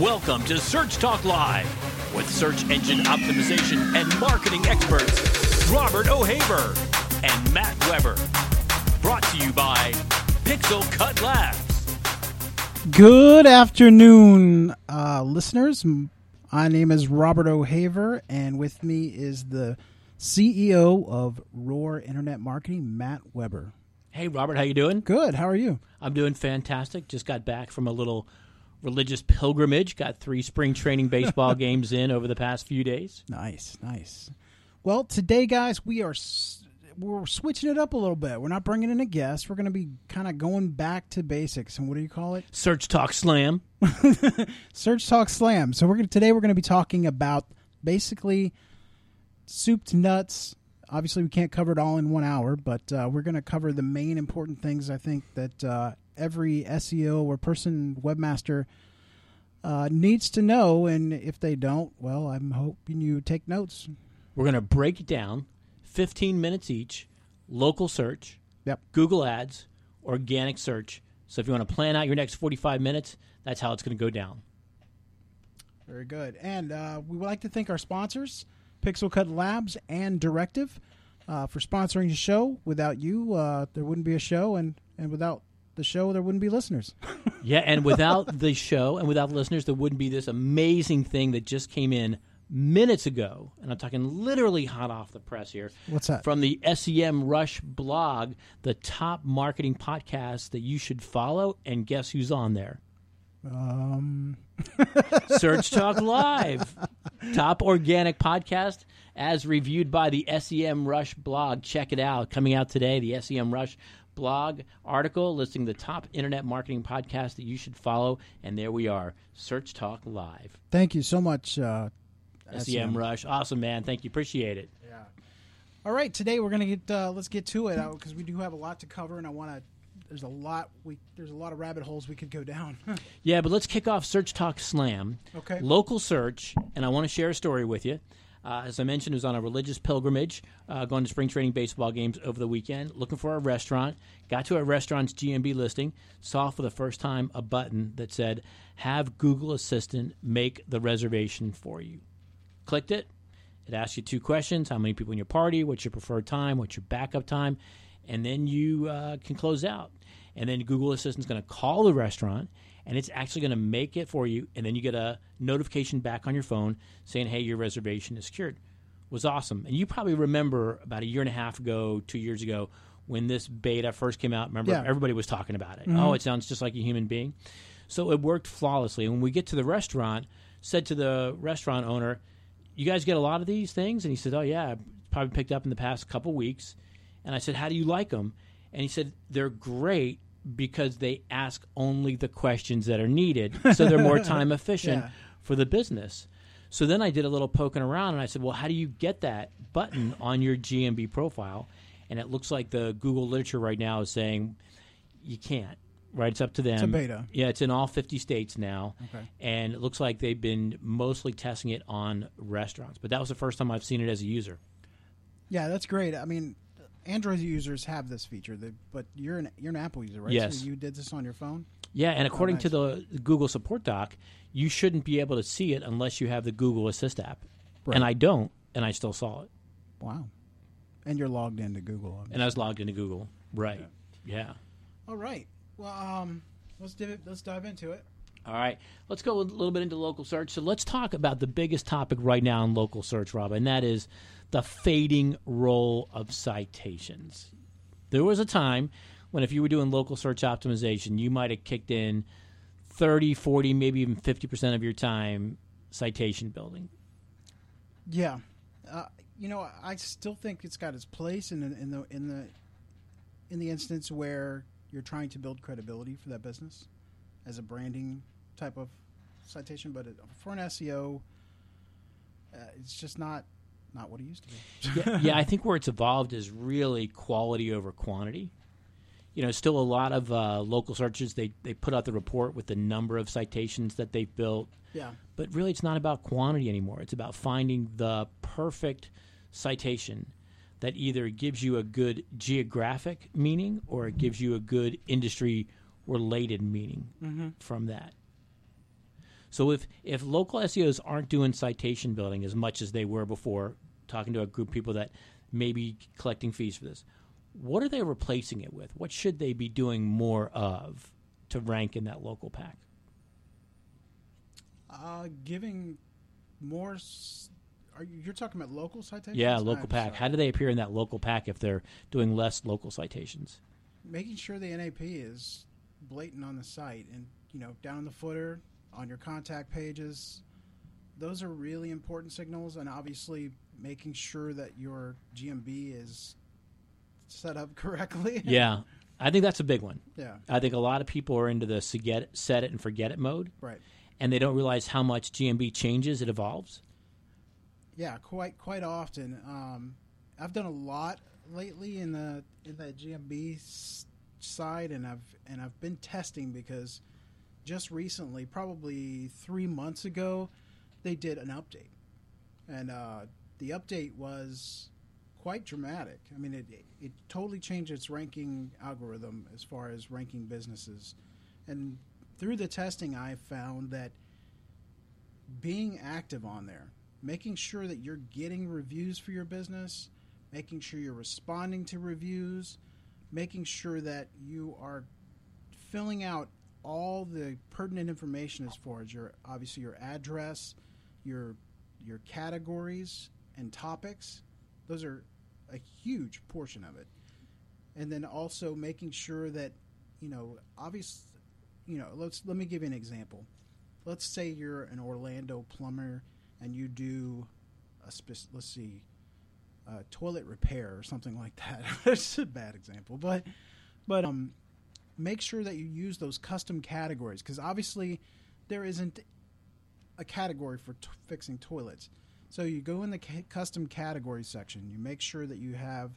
Welcome to Search Talk Live with search engine optimization and marketing experts Robert O'Haver and Matt Weber. Brought to you by Pixel Cut Labs. Good afternoon, uh, listeners. My name is Robert O'Haver, and with me is the CEO of Roar Internet Marketing, Matt Weber. Hey, Robert, how you doing? Good. How are you? I'm doing fantastic. Just got back from a little religious pilgrimage. Got three spring training baseball games in over the past few days. Nice, nice. Well, today, guys, we are we're switching it up a little bit. We're not bringing in a guest. We're going to be kind of going back to basics. And what do you call it? Search Talk Slam. Search Talk Slam. So we're gonna, today we're going to be talking about basically soup to nuts. Obviously, we can't cover it all in one hour, but uh, we're going to cover the main important things. I think that uh, every SEO or person webmaster uh, needs to know, and if they don't, well, I'm hoping you take notes. We're going to break it down 15 minutes each, local search, Yep. Google Ads, organic search. So if you want to plan out your next 45 minutes, that's how it's going to go down. Very good. And uh, we would like to thank our sponsors, Pixel Cut Labs and Directive, uh, for sponsoring the show. Without you, uh, there wouldn't be a show, and, and without the show, there wouldn't be listeners. Yeah, and without the show and without listeners, there wouldn't be this amazing thing that just came in minutes ago. And I'm talking literally hot off the press here. What's that? From the SEMrush blog, the top marketing podcast that you should follow. And guess who's on there? Um, Search Talk Live, top organic podcast as reviewed by the SEMrush blog. Check it out. Coming out today, the SEMrush blog article listing the top internet marketing podcast that you should follow. And there we are, Search Talk Live. thank you so much. Uh, SEMrush. Awesome, man. Thank you. Appreciate it. Yeah. All right, today we're gonna get uh, let's get to it because we do have a lot to cover, and I want to. There's a lot we there's a lot of rabbit holes we could go down. Yeah, but let's kick off Search Talk Slam. Okay. Local search, and I want to share a story with you. Uh, as I mentioned, was on a religious pilgrimage, uh, going to spring training baseball games over the weekend, looking for a restaurant. Got to a restaurant's GMB listing, saw for the first time a button that said, Have Google Assistant make the reservation for you. Clicked it. It asks you two questions how many people in your party, what's your preferred time, what's your backup time, and then you uh, can close out. And then Google Assistant's going to call the restaurant and it's actually going to make it for you. And then you get a notification back on your phone saying, hey, your reservation is secured. Was awesome. And you probably remember about a year and a half ago, two years ago, when this beta first came out. Remember, Yeah. everybody was talking about it. Mm-hmm. Oh, it sounds just like a human being. So it worked flawlessly. And when we get to the restaurant, said to the restaurant owner, you guys get a lot of these things? And he said, oh, yeah, probably picked up in the past couple weeks. And I said, how do you like them? And he said, they're great because they ask only the questions that are needed. So they're more time efficient Yeah. for the business. So then I did a little poking around and I said, well, how do you get that button on your GMB profile? And it looks like the Google literature right now is saying you can't. Right, it's up to them. a beta. Yeah, it's in all 50 states now. Okay. And it looks like they've been mostly testing it on restaurants. But that was the first time I've seen it as a user. yeah, that's great. I mean, Android users have this feature, they, but you're an you're an Apple user, right? Yes. So you did this on your phone. Yeah, and according to Oh, nice. the Google support doc, you shouldn't be able to see it unless you have the Google Assist app. Right. And I don't, and I still saw it. Wow. And you're logged into Google. obviously. And I was logged into Google. Right. Yeah. All right. Well, um, let's div- let's dive into it. All right. Let's go a little bit into local search. So let's talk about the biggest topic right now in local search, Rob, and that is the fading role of citations. There was a time when if you were doing local search optimization, you might have kicked in 30, 40, maybe even 50% of your time citation building. Yeah. Uh, you know, I still think it's got its place in the, in the in the in the instance where you're trying to build credibility for that business as a branding type of citation, but it, for an SEO, uh, it's just not not what it used to be. yeah, yeah, I think where it's evolved is really quality over quantity. You know, still a lot of uh, local searches. They they put out the report with the number of citations that they've built, Yeah. but really it's not about quantity anymore. It's about finding the perfect citation that either gives you a good geographic meaning or it gives you a good industry related meaning from that. So if if local SEOs aren't doing citation building as much as they were before, talking to a group of people that may be collecting fees for this, what are they replacing it with? What should they be doing more of to rank in that local pack? Uh, giving more. S- are you, you're talking about local citations? Yeah, local pack. How do they appear in that local pack if they're doing less local citations? making sure the NAP is blatant on the site and you know down in the footer on your contact pages. Those are really important signals and obviously making sure that your GMB is set up correctly. Yeah, I think that's a big one. yeah. I think a lot of people are into the set it, set it and forget it mode, right. And they don't realize how much GMB changes, it evolves. yeah quite quite often. Um, I've done a lot lately in the in the GMB side and I've and I've been testing because just recently probably 3 months ago they did an update. And uh, the update was quite dramatic. I mean it it totally changed its ranking algorithm as far as ranking businesses. And through the testing I found that being active on there, making sure that you're getting reviews for your business, making sure you're responding to reviews, making sure that you are filling out all the pertinent information as far as your obviously your address, your your categories and topics. Those are a huge portion of it. And then also making sure that you know, obviously, you know, let's let me give you an example let's say you're an Orlando plumber and you do a spec- let's see uh, toilet repair or something like that. It's a bad example, but but um, make sure that you use those custom categories because obviously there isn't a category for t- fixing toilets. So you go in the custom category section. You make sure that you have,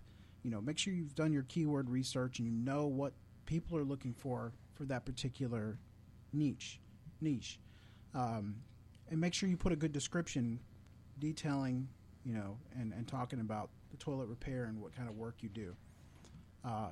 you know, make sure you've done your keyword research and you know what people are looking for for that particular niche niche um, and make sure you put a good description detailing you know and, and talking about the toilet repair and what kind of work you do uh,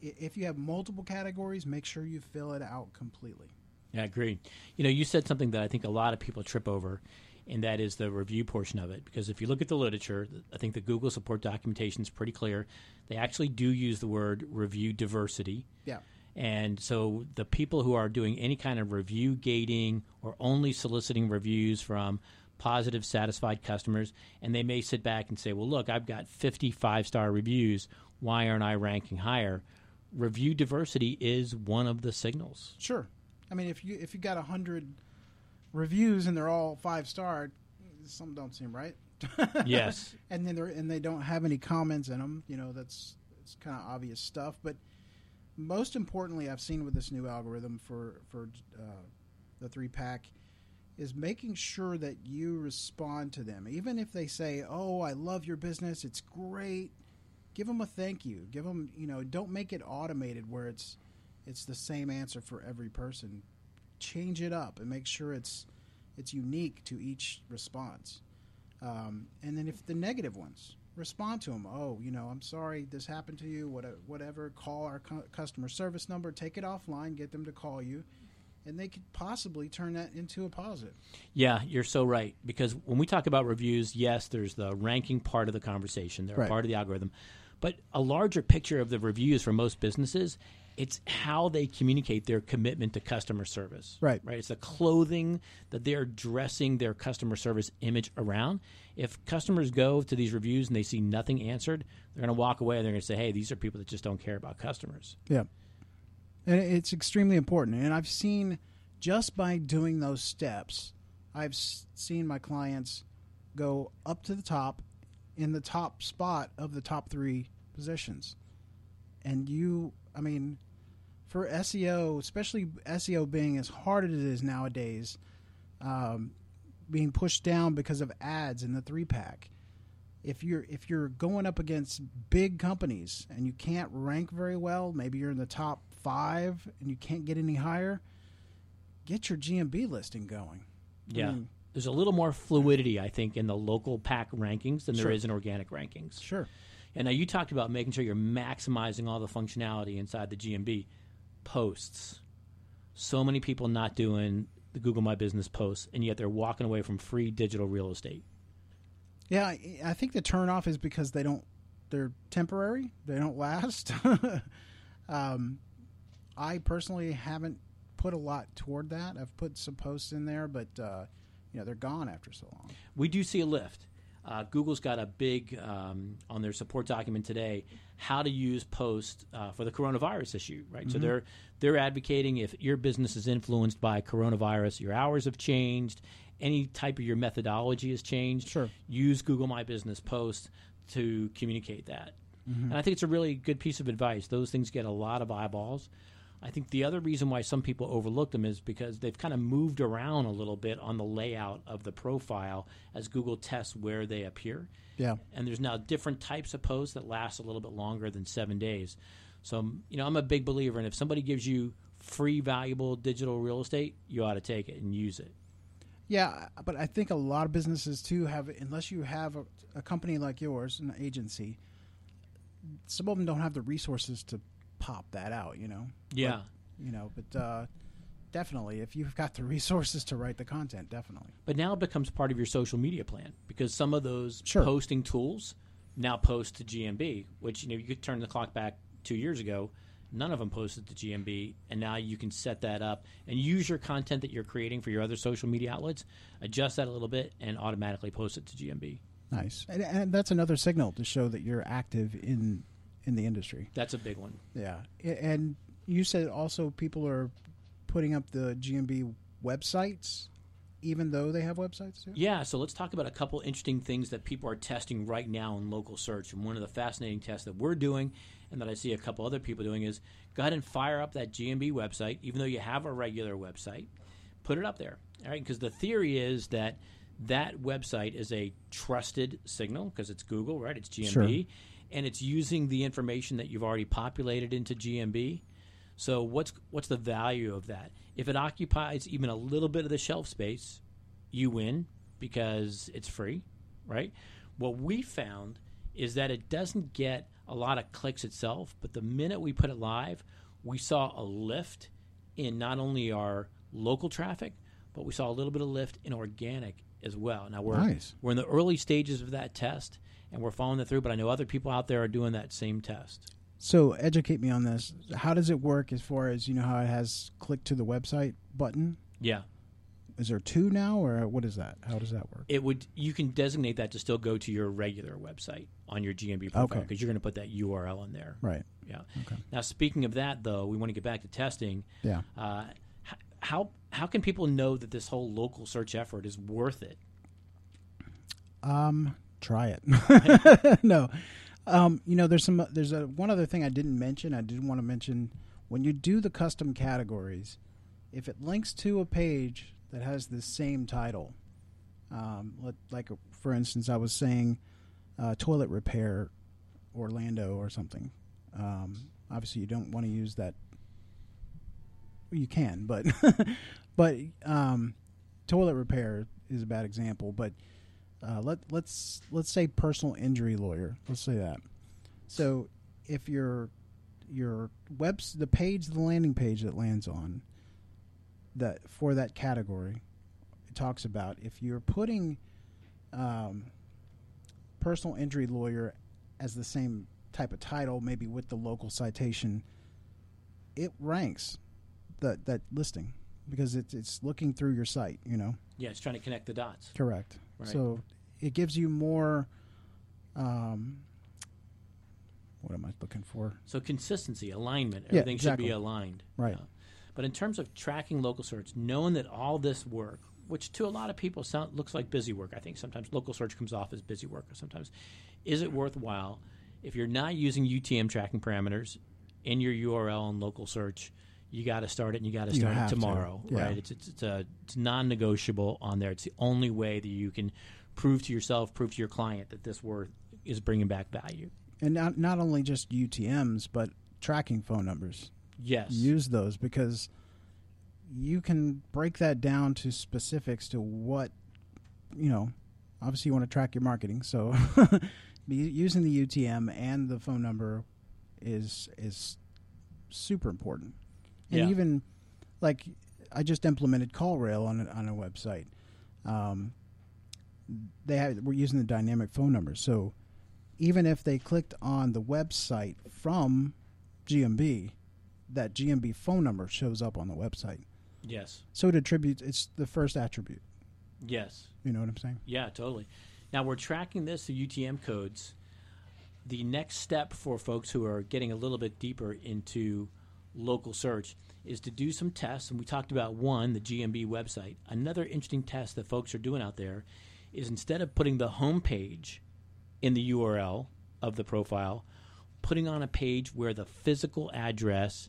if you have multiple categories make sure you fill it out completely Yeah, agree. You know, you said something that I think a lot of people trip over, and that is the review portion of it. Because if you look at the literature, I think the Google support documentation is pretty clear. They actually do use the word review diversity. yeah And so the people who are doing any kind of review gating or only soliciting reviews from positive, satisfied customers, and they may sit back and say, well, look, I've got 55 star reviews. Why aren't I ranking higher? Review diversity is one of the signals. sure i mean if you if you got a hundred reviews and they're all five star some don't seem right Yes. and then they're and they don't have any comments in them. You know, that's it's kind of obvious stuff. But most importantly, I've seen with this new algorithm for for uh, the three pack is making sure that you respond to them, even if they say, "Oh, I love your business. It's great." Give them a thank you. Give them, you know, don't make it automated where it's it's the same answer for every person. Change it up and make sure it's it's unique to each response. Um, and then if the negative ones, respond to them. Oh, you know, I'm sorry this happened to you. Whatever, whatever. Call our cu- customer service number. Take it offline. Get them to call you, and they could possibly turn that into a positive. Yeah, you're so right. Because when we talk about reviews, yes, there's the ranking part of the conversation. They're Right. part of the algorithm. But a larger picture of the reviews for most businesses, it's how they communicate their commitment to customer service. Right. Right. It's the clothing that they're dressing their customer service image around. If customers go to these reviews and they see nothing answered, they're going to walk away and they're going to say, hey, these are people that just don't care about customers. Yeah. And it's extremely important. And I've seen just by doing those steps, I've seen my clients go up to the top in the top spot of the top three positions. And you, I mean, for SEO, especially SEO being as hard as it is nowadays, um, being pushed down because of ads in the three pack. If you're if you're going up against big companies and you can't rank very well, maybe you're in the top five and you can't get any higher, get your GMB listing going. I Yeah. mean, There's a little more fluidity, I think, in the local pack rankings than there Sure. is in organic rankings. sure. And now you talked about making sure you're maximizing all the functionality inside the GMB posts. So many people not doing the Google My Business posts, and yet they're walking away from free digital real estate. Yeah, I, I think the turnoff is because they don't. They're temporary. They don't last. um, I personally haven't put a lot toward that. I've put some posts in there, but uh, you know they're gone after so long. We do see a lift. Uh, Google's got a big um, on their support document today how to use post uh, for the coronavirus issue, right? Mm-hmm. So they're they're advocating if your business is influenced by coronavirus, your hours have changed, any type of your methodology has changed. Sure. Use Google My Business Post to communicate that. Mm-hmm. And I think it's a really good piece of advice. Those things get a lot of eyeballs. I think the other reason why some people overlook them is because they've kind of moved around a little bit on the layout of the profile as Google tests where they appear. Yeah. And there's now different types of posts that last a little bit longer than seven days. So, um, you know, I'm a big believer in if somebody gives you free, valuable digital real estate, you ought to take it and use it. Yeah, but I think a lot of businesses too have, unless you have a, a company like yours, an agency, some of them don't have the resources to pop that out. You know. Yeah. You know, but uh, definitely, if you've got the resources to write the content, definitely. But now it becomes part of your social media plan because some of those Sure. posting tools now post to GMB, which you know you could turn the clock back two years ago. None of them posted to GMB, and now you can set that up and use your content that you're creating for your other social media outlets, adjust that a little bit, and automatically post it to GMB. Nice, and, and that's another signal to show that you're active in in the industry. That's a big one. Yeah, and you said also people are putting up the GMB websites, even though they have websites too. Yeah, so let's talk about a couple interesting things that people are testing right now in local search. And one of the fascinating tests that we're doing and that I see a couple other people doing is go ahead and fire up that GMB website, even though you have a regular website, put it up there. All right, because the theory is that that website is a trusted signal because it's Google, right? It's GMB, Sure. And it's using the information that you've already populated into GMB. So what's what's the value of that? If it occupies even a little bit of the shelf space, you win because it's free, right? What we found is that it doesn't get a lot of clicks itself, but the minute we put it live, we saw a lift in not only our local traffic, but we saw a little bit of lift in organic as well. Now we're Nice. we're in the early stages of that test and we're following it through, but I know other people out there are doing that same test. So educate me on this. How does it work as far as you know how it has click to the website button? Yeah. Is there two now, or what is that? How does that work? it would you can designate that to still go to your regular website on your GMB profile Okay. because you're going to put that URL in there. Right. Yeah. Okay. Now, speaking of that, though, we want to get back to testing. Yeah. Uh, how how can people know that this whole local search effort is worth it? Um, try it. no, um, you know, there's some. There's a one other thing I didn't mention. I did want to mention when you do the custom categories, if it links to a page that has the same title, um, let, like for instance, I was saying uh, toilet repair, Orlando or something. Um, obviously, you don't want to use that. You can, but but um, toilet repair is a bad example. But uh, let let's let's say personal injury lawyer. Let's say that. So if your your webs the page the landing page that lands on that for that category it talks about if you're putting um, personal injury lawyer as the same type of title maybe with the local citation it ranks that that listing because it's it's looking through your site you know Yeah, it's trying to connect the dots. Correct. Right. So it gives you more. Um, what am I looking for? So consistency, alignment, Yeah, everything should be aligned. Right. Yeah. But in terms of tracking local search, knowing that all this work, which to a lot of people sound looks like busy work, I think sometimes local search comes off as busy work. Sometimes, is it worthwhile if you're not using UTM tracking parameters in your URL and local search? You got to start it, and you got to start it have to, tomorrow, yeah. right? It's it's it's, it's non-negotiable on there. It's the only way that you can prove to yourself, prove to your client that this work is bringing back value. And not not only just UTM's, but tracking phone numbers. Yes. Use those because you can break that down to specifics to what you know. Obviously, you want to track your marketing, so using the UTM and the phone number is is super important. And Yeah. even like I just implemented CallRail on a, on a website. Um, they have we're using the dynamic phone numbers, so even if they clicked on the website from GMB, that GMB phone number shows up on the website. Yes. So it attributes. It's the first attribute. Yes. You know what I'm saying? Yeah, totally. Now we're tracking this through UTM codes. The next step for folks who are getting a little bit deeper into local search is to do some tests. And we talked about one, the GMB website. Another interesting test that folks are doing out there is instead of putting the home page in the URL of the profile, putting on a page where the physical address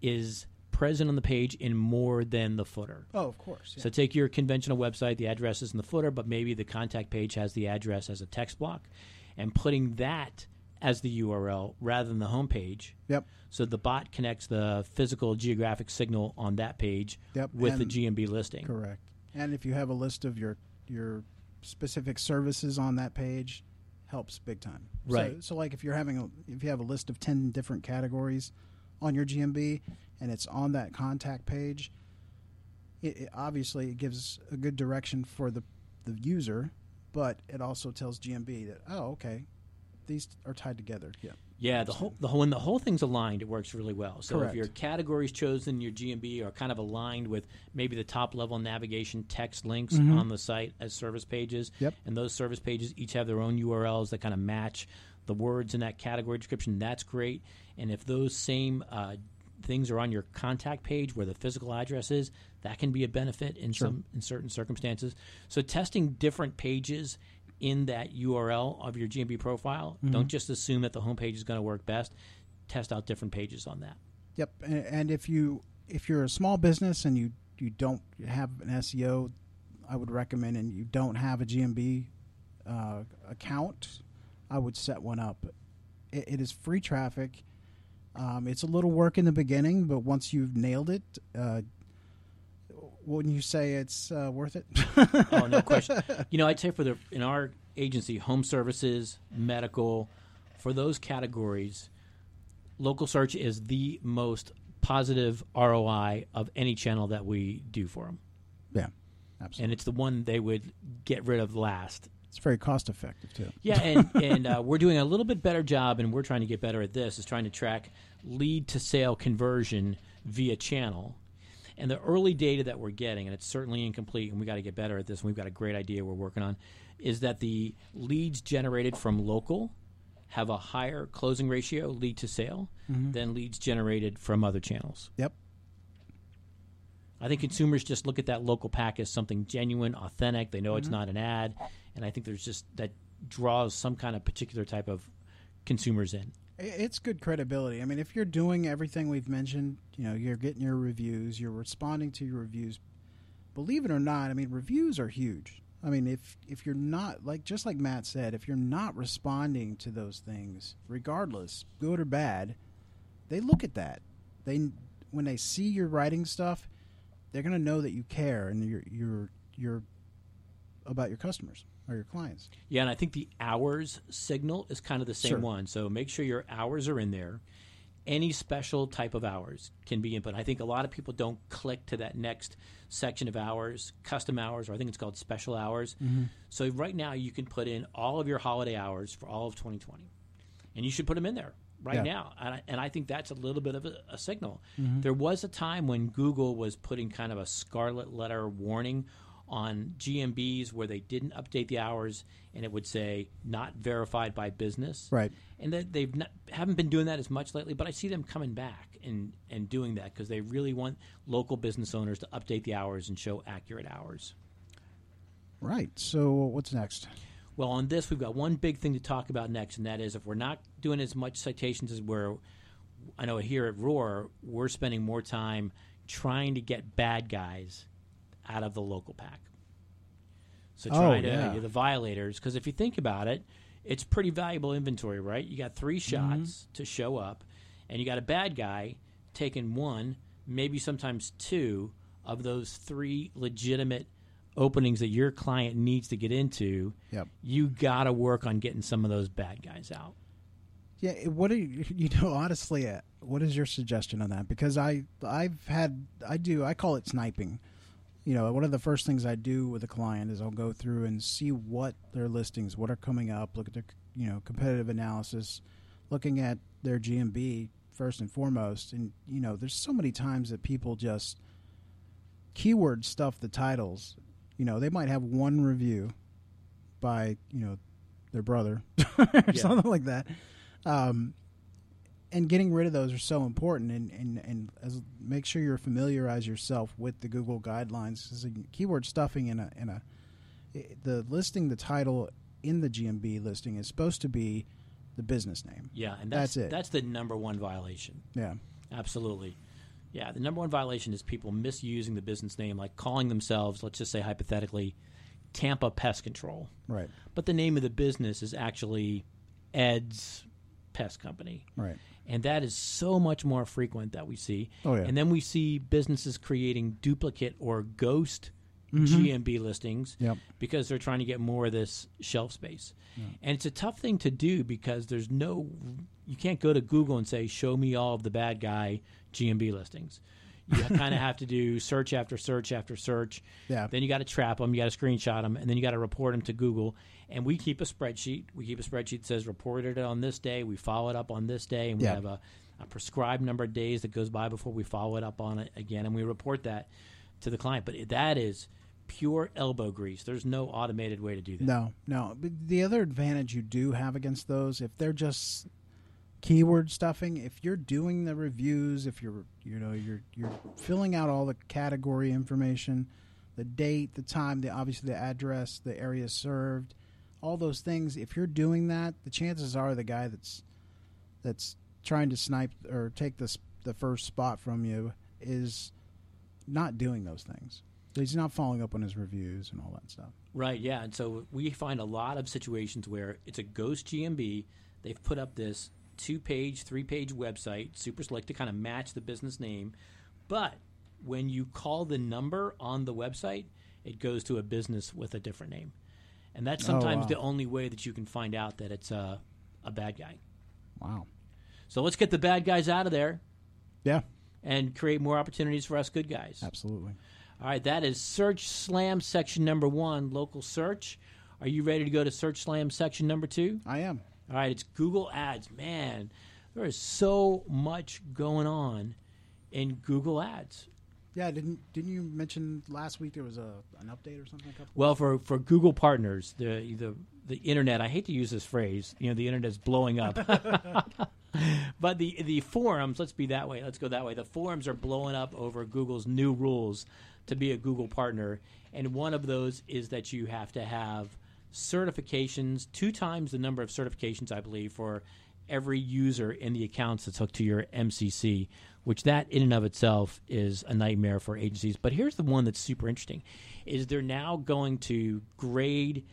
is present on the page in more than the footer. Oh, of course. So take your conventional website, the address is in the footer, but maybe the contact page has the address as a text block, and putting that as the URL rather than the home page. Yep. So the bot connects the physical geographic signal on that page Yep, with the GMB listing. Correct. And if you have a list of your your specific services on that page, helps big time. So- Right. So, like if you're having a, if you have a list of ten different categories on your GMB and it's on that contact page, it, it obviously it gives a good direction for the the user, but it also tells GMB that oh okay, these are tied together. Yeah. Yeah, the whole the whole when the whole thing's aligned, it works really well. So Correct. if your categories chosen, your GMB are kind of aligned with maybe the top level navigation text links on the site as service pages. Mm-hmm. Yep. And those service pages each have their own URLs that kind of match the words in that category description. That's great. And if those same uh, things are on your contact page where the physical address is, that can be a benefit in some in certain circumstances. So testing different pages in that URL of your GMB profile. Don't just assume that the homepage is going to work best. Test out different pages on that. Yep, and, and if you if you're a small business and you you don't have an SEO, I would recommend, and you don't have a GMB uh, account, I would set one up. It, it is free traffic. Um, it's a little work in the beginning, but once you've nailed it, uh, wouldn't you say it's uh, worth it? Oh, no question. you know, I'd say for the in our agency, home services, medical, for those categories, local search is the most positive ROI of any channel that we do for them, yeah, absolutely. and it's the one they would get rid of last. it's very cost effective too. Yeah, and and uh, we're doing a little bit better job, and we're trying to get better at this. Is trying to track lead to sale conversion via channel, and the early data that we're getting, and it's certainly incomplete, and we got to get better at this. And we've got a great idea we're working on, is that the leads generated from local have a higher closing ratio lead to sale mm-hmm. than leads generated from other channels. Yep. I think consumers just look at that local pack as something genuine, authentic. They know it's mm-hmm. not an ad, and I think there's just that draws some kind of particular type of consumers in. It's good credibility. I mean, if you're doing everything we've mentioned, you know, you're getting your reviews, you're responding to your reviews. Believe it or not, I mean, reviews are huge. I mean, if if you're not like just like Matt said, if you're not responding to those things, regardless, good or bad, they look at that. They when they see you're writing stuff, they're going to know that you care and you're you're you're about your customers or your clients. Yeah, and I think the hours signal is kind of the same Sure. one. So make sure your hours are in there. Any special type of hours can be input. I think a lot of people don't click to that next section of hours, custom hours, or I think it's called special hours. Mm-hmm. So right now you can put in all of your holiday hours for all of 2020, and you should put them in there right Yeah. now. And I, and I think that's a little bit of a, a signal. Mm-hmm. There was a time when Google was putting kind of a scarlet letter warning on GMBs where they didn't update the hours, and it would say not verified by business. Right. And that they've not, haven't been doing that as much lately, but I see them coming back and, and doing that because they really want local business owners to update the hours and show accurate hours. Right. So what's next? Well, on this, we've got one big thing to talk about next, and that is if we're not doing as much citations as we're, I know here at Roar, we're spending more time trying to get bad guys out of the local pack. So Oh, to yeah. the violators, because if you think about it, it's pretty valuable inventory, right? You got three Mm-hmm. shots to show up, and you got a bad guy taking one, maybe sometimes two of those three legitimate openings that your client needs to get into. Yep. You got to work on getting some of those bad guys out. Yeah, what do you, you know? Honestly, uh, what is your suggestion on that? Because I I've had I do I call it sniping. You know, one of the first things I do with a client is I'll go through and see what their listings, what are coming up, look at their you know competitive analysis, looking at their GMB first and foremost. And you know, there's so many times that people just keyword stuff the titles. You know, they might have one review by you know their brother or Yeah. something like that. Um, and getting rid of those are so important and, and, and as, make sure you're familiarize yourself with the Google guidelines because keyword stuffing in a, in a the listing the title in the GMB listing is supposed to be the business name. Yeah, and that's That's it. That's the number one violation. Yeah. Absolutely. Yeah, the number one violation is people misusing the business name, like calling themselves, let's just say hypothetically, Tampa Pest Control. Right. But the name of the business is actually Ed's Pest Company. Right. And that is so much more frequent that we see. Oh, yeah. And then we see businesses creating duplicate or ghost Mm-hmm. GMB listings Yep. because they're trying to get more of this shelf space. And it's a tough thing to do because there's no, you can't go to Google and say, show me all of the bad guy GMB listings. You kind of have to do search after search after search. Yeah. Then you got to trap them, you got to screenshot them, and then you got to report them to Google. And we keep a spreadsheet. We keep a spreadsheet that says reported it on this day. We follow it up on this day, and we Yeah. have a, a prescribed number of days that goes by before we follow it up on it again, and we report that to the client. But that is pure elbow grease. There's no automated way to do that. No, no. But the other advantage you do have against those, if they're just keyword stuffing, if you're doing the reviews, if you're you know you're you're filling out all the category information, the date, the time, the obviously the address, the area served, all those things. If you're doing that, the chances are the guy that's that's trying to snipe or take the the first spot from you is not doing those things. He's not following up on his reviews and all that stuff. Right, yeah. And so we find a lot of situations where it's a ghost GMB. They've put up this two page, three page website, super slick to kind of match the business name. But when you call the number on the website, it goes to a business with a different name. And that's Oh, sometimes wow. the only way that you can find out that it's a, a bad guy. Wow. So let's get the bad guys out of there Yeah, and create more opportunities for us good guys. absolutely. All right, that is Search Slam section number one, local search. Are you ready to go to Search Slam section number two? I am. All right, it's Google Ads. Man, there is so much going on in Google Ads. Yeah, didn't didn't you mention last week there was a an update or something? Well, for, for Google partners, the, the the internet. I hate to use this phrase. You know, the internet's blowing up. but the the forums. Let's be that way. Let's go that way. The forums are blowing up over Google's new rules to be a Google partner, and one of those is that you have to have certifications, two times the number of certifications, I believe, for every user in the accounts that's hooked to your MCC, which that in and of itself is a nightmare for agencies. But here's the one that's super interesting: is they're now going to grade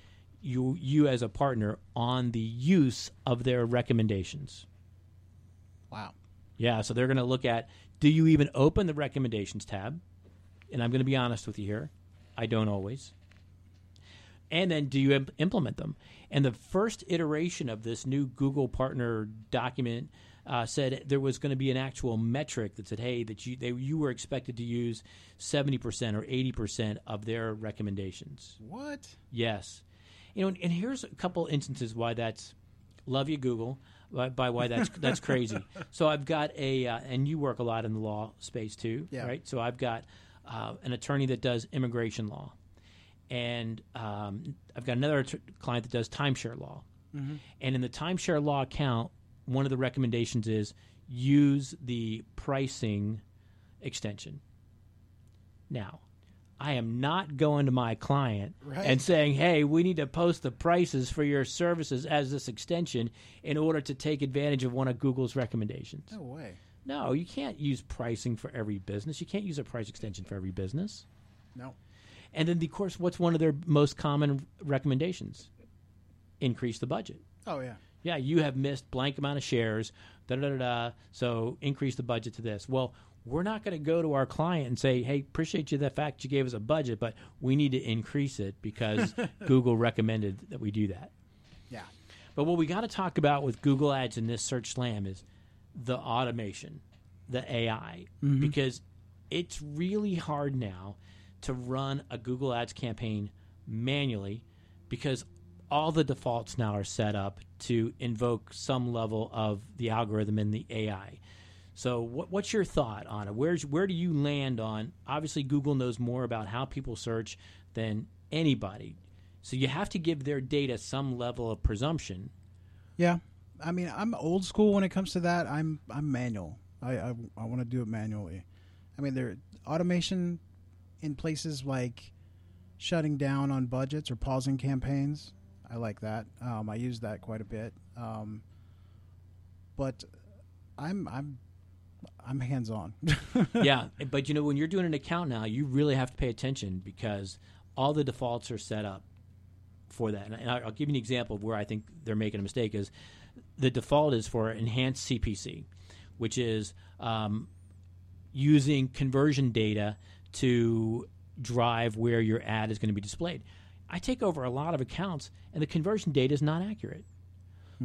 you you as a partner on the use of their recommendations. Wow. Yeah, so they're going to look at do you even open the recommendations tab? And I'm going to be honest with you here. I don't always. And then do you imp- implement them? And the first iteration of this new Google partner document uh, said there was going to be an actual metric that said, hey, that you they, you were expected to use 70% or 80% of their recommendations. What? Yes. You know, and, and here's a couple instances why that's love you Google by, by why that's that's crazy. So I've got a uh, and you work a lot in the law space too, Yeah. right? So I've got uh, an attorney that does immigration law, and um, I've got another att- client that does timeshare law. And in the timeshare law account, one of the recommendations is use the pricing extension. Now, I am not going to my client Right. and saying, "Hey, we need to post the prices for your services as this extension in order to take advantage of one of Google's recommendations." No way. No, you can't use pricing for every business. You can't use a price extension for every business. No. And then, of course, what's one of their most common recommendations? Increase the budget. Oh yeah. Yeah, you have missed blank amount of shares. Da da da da. So increase the budget to this. Well, we're not going to go to our client and say, "Hey, appreciate you the fact you gave us a budget, but we need to increase it because Google recommended that we do that." Yeah. But what we got to talk about with Google Ads in this search slam is the automation, the AI, Mm-hmm. because it's really hard now to run a Google Ads campaign manually because all the defaults now are set up to invoke some level of the algorithm in the AI. So, what, what's your thought on it? Where's where do you land on? Obviously, Google knows more about how people search than anybody, so you have to give their data some level of presumption. Yeah, I mean, I'm old school when it comes to that. I'm I'm manual. I I, I want to do it manually. I mean, there automation in places like shutting down on budgets or pausing campaigns. I like that. Um, I use that quite a bit. Um, but I'm I'm I'm hands on. yeah, but you know when you're doing an account now, you really have to pay attention because all the defaults are set up for that. And I'll give you an example of where I think they're making a mistake. Is the default is for enhanced CPC, which is um, using conversion data to drive where your ad is going to be displayed. I take over a lot of accounts, and the conversion data is not accurate.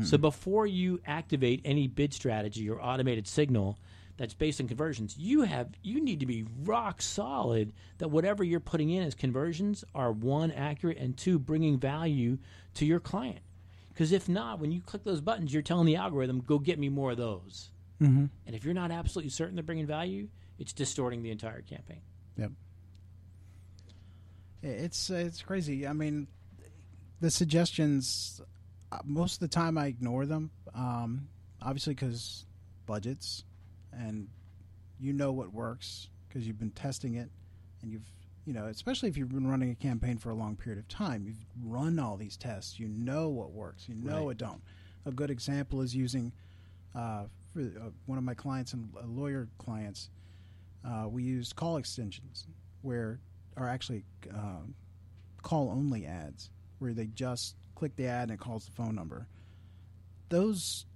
So before you activate any bid strategy or automated signal that's based on conversions, you have you need to be rock solid that whatever you're putting in as conversions are one accurate and two bringing value to your client. Because if not, when you click those buttons, you're telling the algorithm, "Go get me more of those." mm-hmm. And if you're not absolutely certain they're bringing value, it's distorting the entire campaign. Yep. It's it's crazy. I mean, the suggestions uh, most of the time I ignore them. Um, obviously, because budgets, and you know what works because you've been testing it, and you've you know especially if you've been running a campaign for a long period of time, you've run all these tests. You know what works. You know Right. what don't. A good example is using uh, for uh, one of my clients and uh, lawyer clients. Uh, we used call extensions where are actually um, call only ads where they just click the ad and it calls the phone number. Those,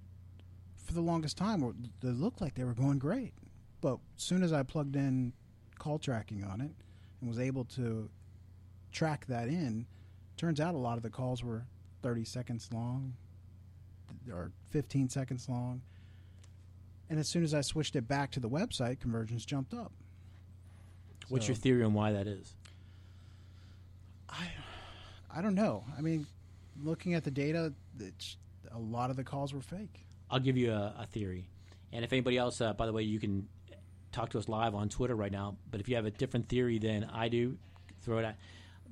for the longest time, were, they looked like they were going great. But as soon as I plugged in call tracking on it and was able to track that in, turns out a lot of the calls were 30 seconds long or 15 seconds long. And as soon as I switched it back to the website, conversions jumped up. What's So- your theory on why that is? I I don't know. I mean, looking at the data, it's, a lot of the calls were fake. I'll give you a, a theory. And if anybody else, uh, by the way, you can talk to us live on Twitter right now. But if you have a different theory than I do, throw it out.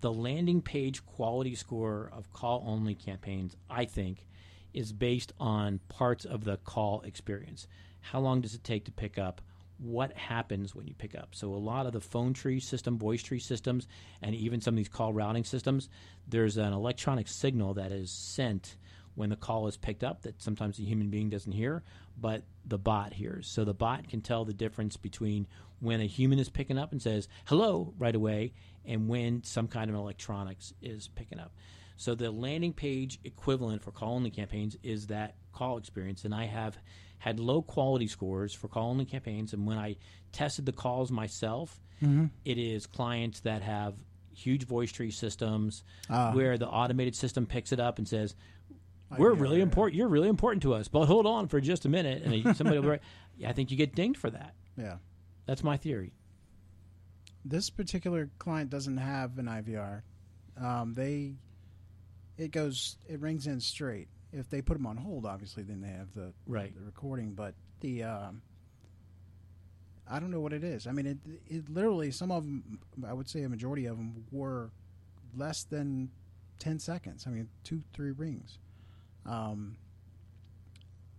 The landing page quality score of call only campaigns, I think, is based on parts of the call experience. How long does it take to pick up? What happens when you pick up? So, a lot of the phone tree system, voice tree systems, and even some of these call routing systems, there's an electronic signal that is sent when the call is picked up that sometimes the human being doesn't hear, but the bot hears. So the bot can tell the difference between when a human is picking up and says hello right away and when some kind of electronics is picking up. So the landing page equivalent for call only campaigns is that call experience. And I have had low quality scores for call only campaigns. And when I tested the calls myself, it is clients that have huge voice tree systems Ah. where the automated system picks it up and says, we're really important. You're really important to us, but hold on for just a minute. And somebody will be right. Yeah, I think you get dinged for that. Yeah. That's my theory. This particular client doesn't have an IVR. Um, they, it goes, it rings in straight. If they put them on hold, obviously, then they have the Right. the recording. But the, um, I don't know what it is. I mean, it, it literally some of them, I would say a majority of them were less than ten seconds. I mean, two, three rings. Um,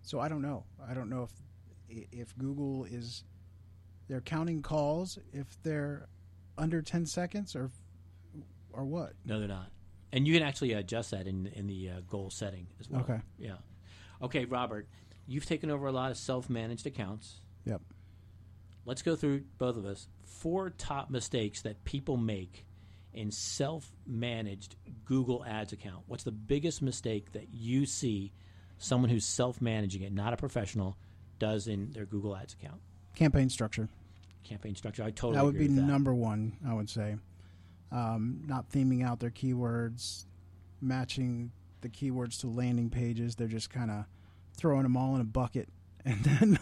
so I don't know. I don't know if if Google is they're counting calls if they're under 10 seconds or or what No, they're not. And you can actually adjust that in in the uh, goal setting as well. Okay. Yeah. Okay, Robert, you've taken over a lot of self-managed accounts. yep Let's go through both of us four top mistakes that people make in self-managed Google Ads account. What's the biggest mistake that you see someone who's self-managing it, not a professional, does in their Google Ads account? campaign structure Campaign structure. I totally that would be that. number one i would say um, not theming out their keywords matching the keywords to landing pages they're just kind of throwing them all in a bucket and then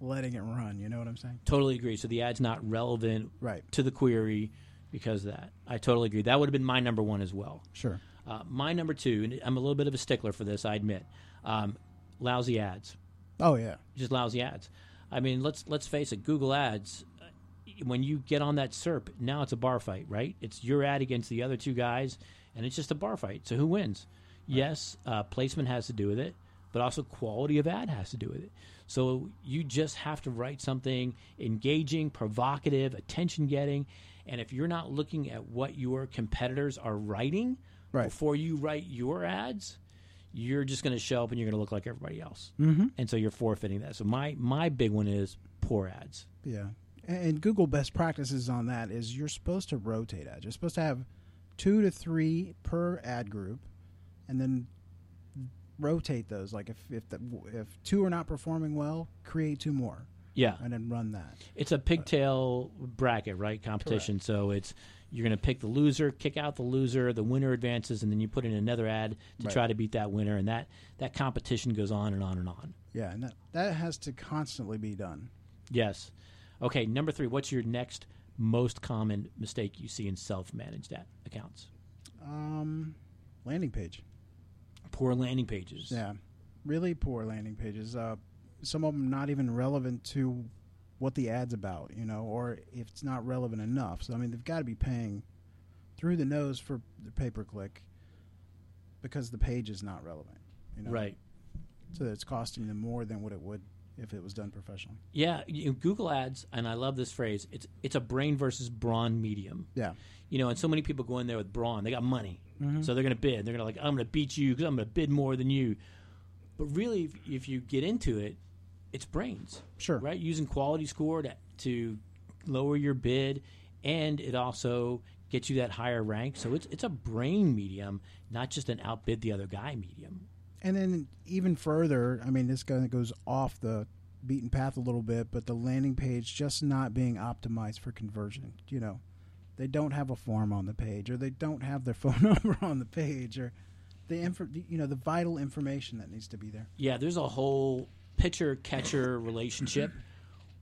letting it run. You know what I'm saying? Totally agree. So the ad's not relevant Right. to the query because of that. I totally agree. That would have been my number one as well. Sure. Uh, my number two, and I'm a little bit of a stickler for this, I admit. Um, lousy ads, Oh yeah. just lousy ads. I mean, let's let's face it. Google Ads, when you get on that SERP, now it's a bar fight, right? It's your ad against the other two guys, and it's just a bar fight. So who wins? Yes, uh, placement has to do with it, but also quality of ad has to do with it. So you just have to write something engaging, provocative, attention getting. And if you're not looking at what your competitors are writing Right. before you write your ads, you're just going to show up and you're going to look like everybody else. Mm-hmm. And so you're forfeiting that. So my my big one is poor ads. Yeah. And Google best practices on that is you're supposed to rotate ads. You're supposed to have two to three per ad group, and then rotate those. Like if if the, if two are not performing well, create two more, Yeah, and then run that. it's a pigtail bracket, right? Competition. So it's you're going to pick the loser, kick out the loser, the winner advances, and then you put in another ad to Right. try to beat that winner, and that that competition goes on and on and on. Yeah, and that that has to constantly be done. Yes. Okay, number three. What's your next most common mistake you see in self-managed ad accounts? Um, landing page. Poor landing pages. Yeah, really poor landing pages. Uh, some of them not even relevant to what the ad's about, you know, or if it's not relevant enough. So I mean, they've got to be paying through the nose for the pay per click because the page is not relevant, you know. Right. So that it's costing them more than what it would if it was done professionally. Yeah, you know, Google Ads, and I love this phrase. It's it's a brain versus brawn medium. Yeah. You know, and so many people go in there with brawn. They got money, mm-hmm. so they're going to bid. They're going to like, I'm going to beat you because I'm going to bid more than you. But really, if, if you get into it, it's brains, Sure. right? Using quality score to, to lower your bid, and it also gets you that higher rank. So it's it's a brain medium, not just an outbid the other guy medium. And then even further, I mean, this kind of goes off the beaten path a little bit, but the landing page just not being optimized for conversion. You know, they don't have a form on the page, or they don't have their phone number on the page, or the info, you know, the vital information that needs to be there. Yeah, there's a whole pitcher catcher relationship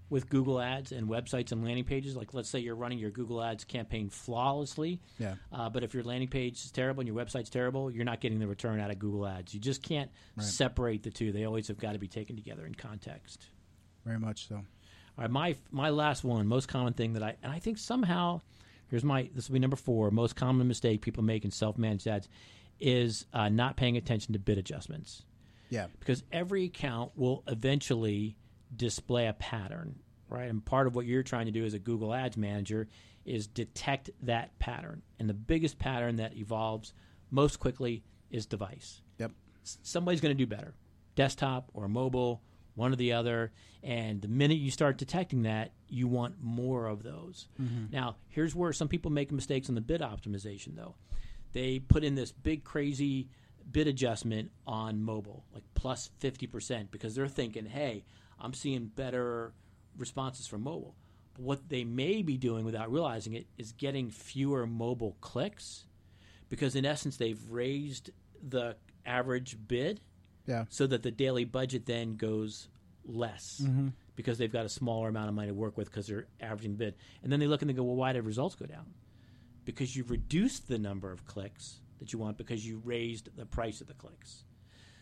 with Google Ads and websites and landing pages. Like, let's say you're running your Google Ads campaign flawlessly, Yeah. uh, but if your landing page is terrible and your website's terrible, you're not getting the return out of Google Ads. You just can't separate the two. They always have got to be taken together in context. Very much so. All right, my my last one, most common thing that I and I think somehow, here's my this will be number four. Most common mistake people make in self-managed ads is uh, not paying attention to bid adjustments Yeah. because every account will eventually display a pattern, right? And part of what you're trying to do as a Google Ads manager is detect that pattern. And the biggest pattern that evolves most quickly is device. Yep. Somebody's going to do better, desktop or mobile, one or the other. And the minute you start detecting that, you want more of those. Mm-hmm. Now, here's where some people make mistakes on the bid optimization, though. They put in this big, crazy bid adjustment on mobile, like plus 50%, because they're thinking, hey, I'm seeing better responses from mobile. But what they may be doing without realizing it is getting fewer mobile clicks because, in essence, they've raised the average bid Yeah. so that the daily budget then goes less mm-hmm. because they've got a smaller amount of money to work with because they're averaging bid. And then they look and they go, well, why did results go down? Because you've reduced the number of clicks that you want because you raised the price of the clicks.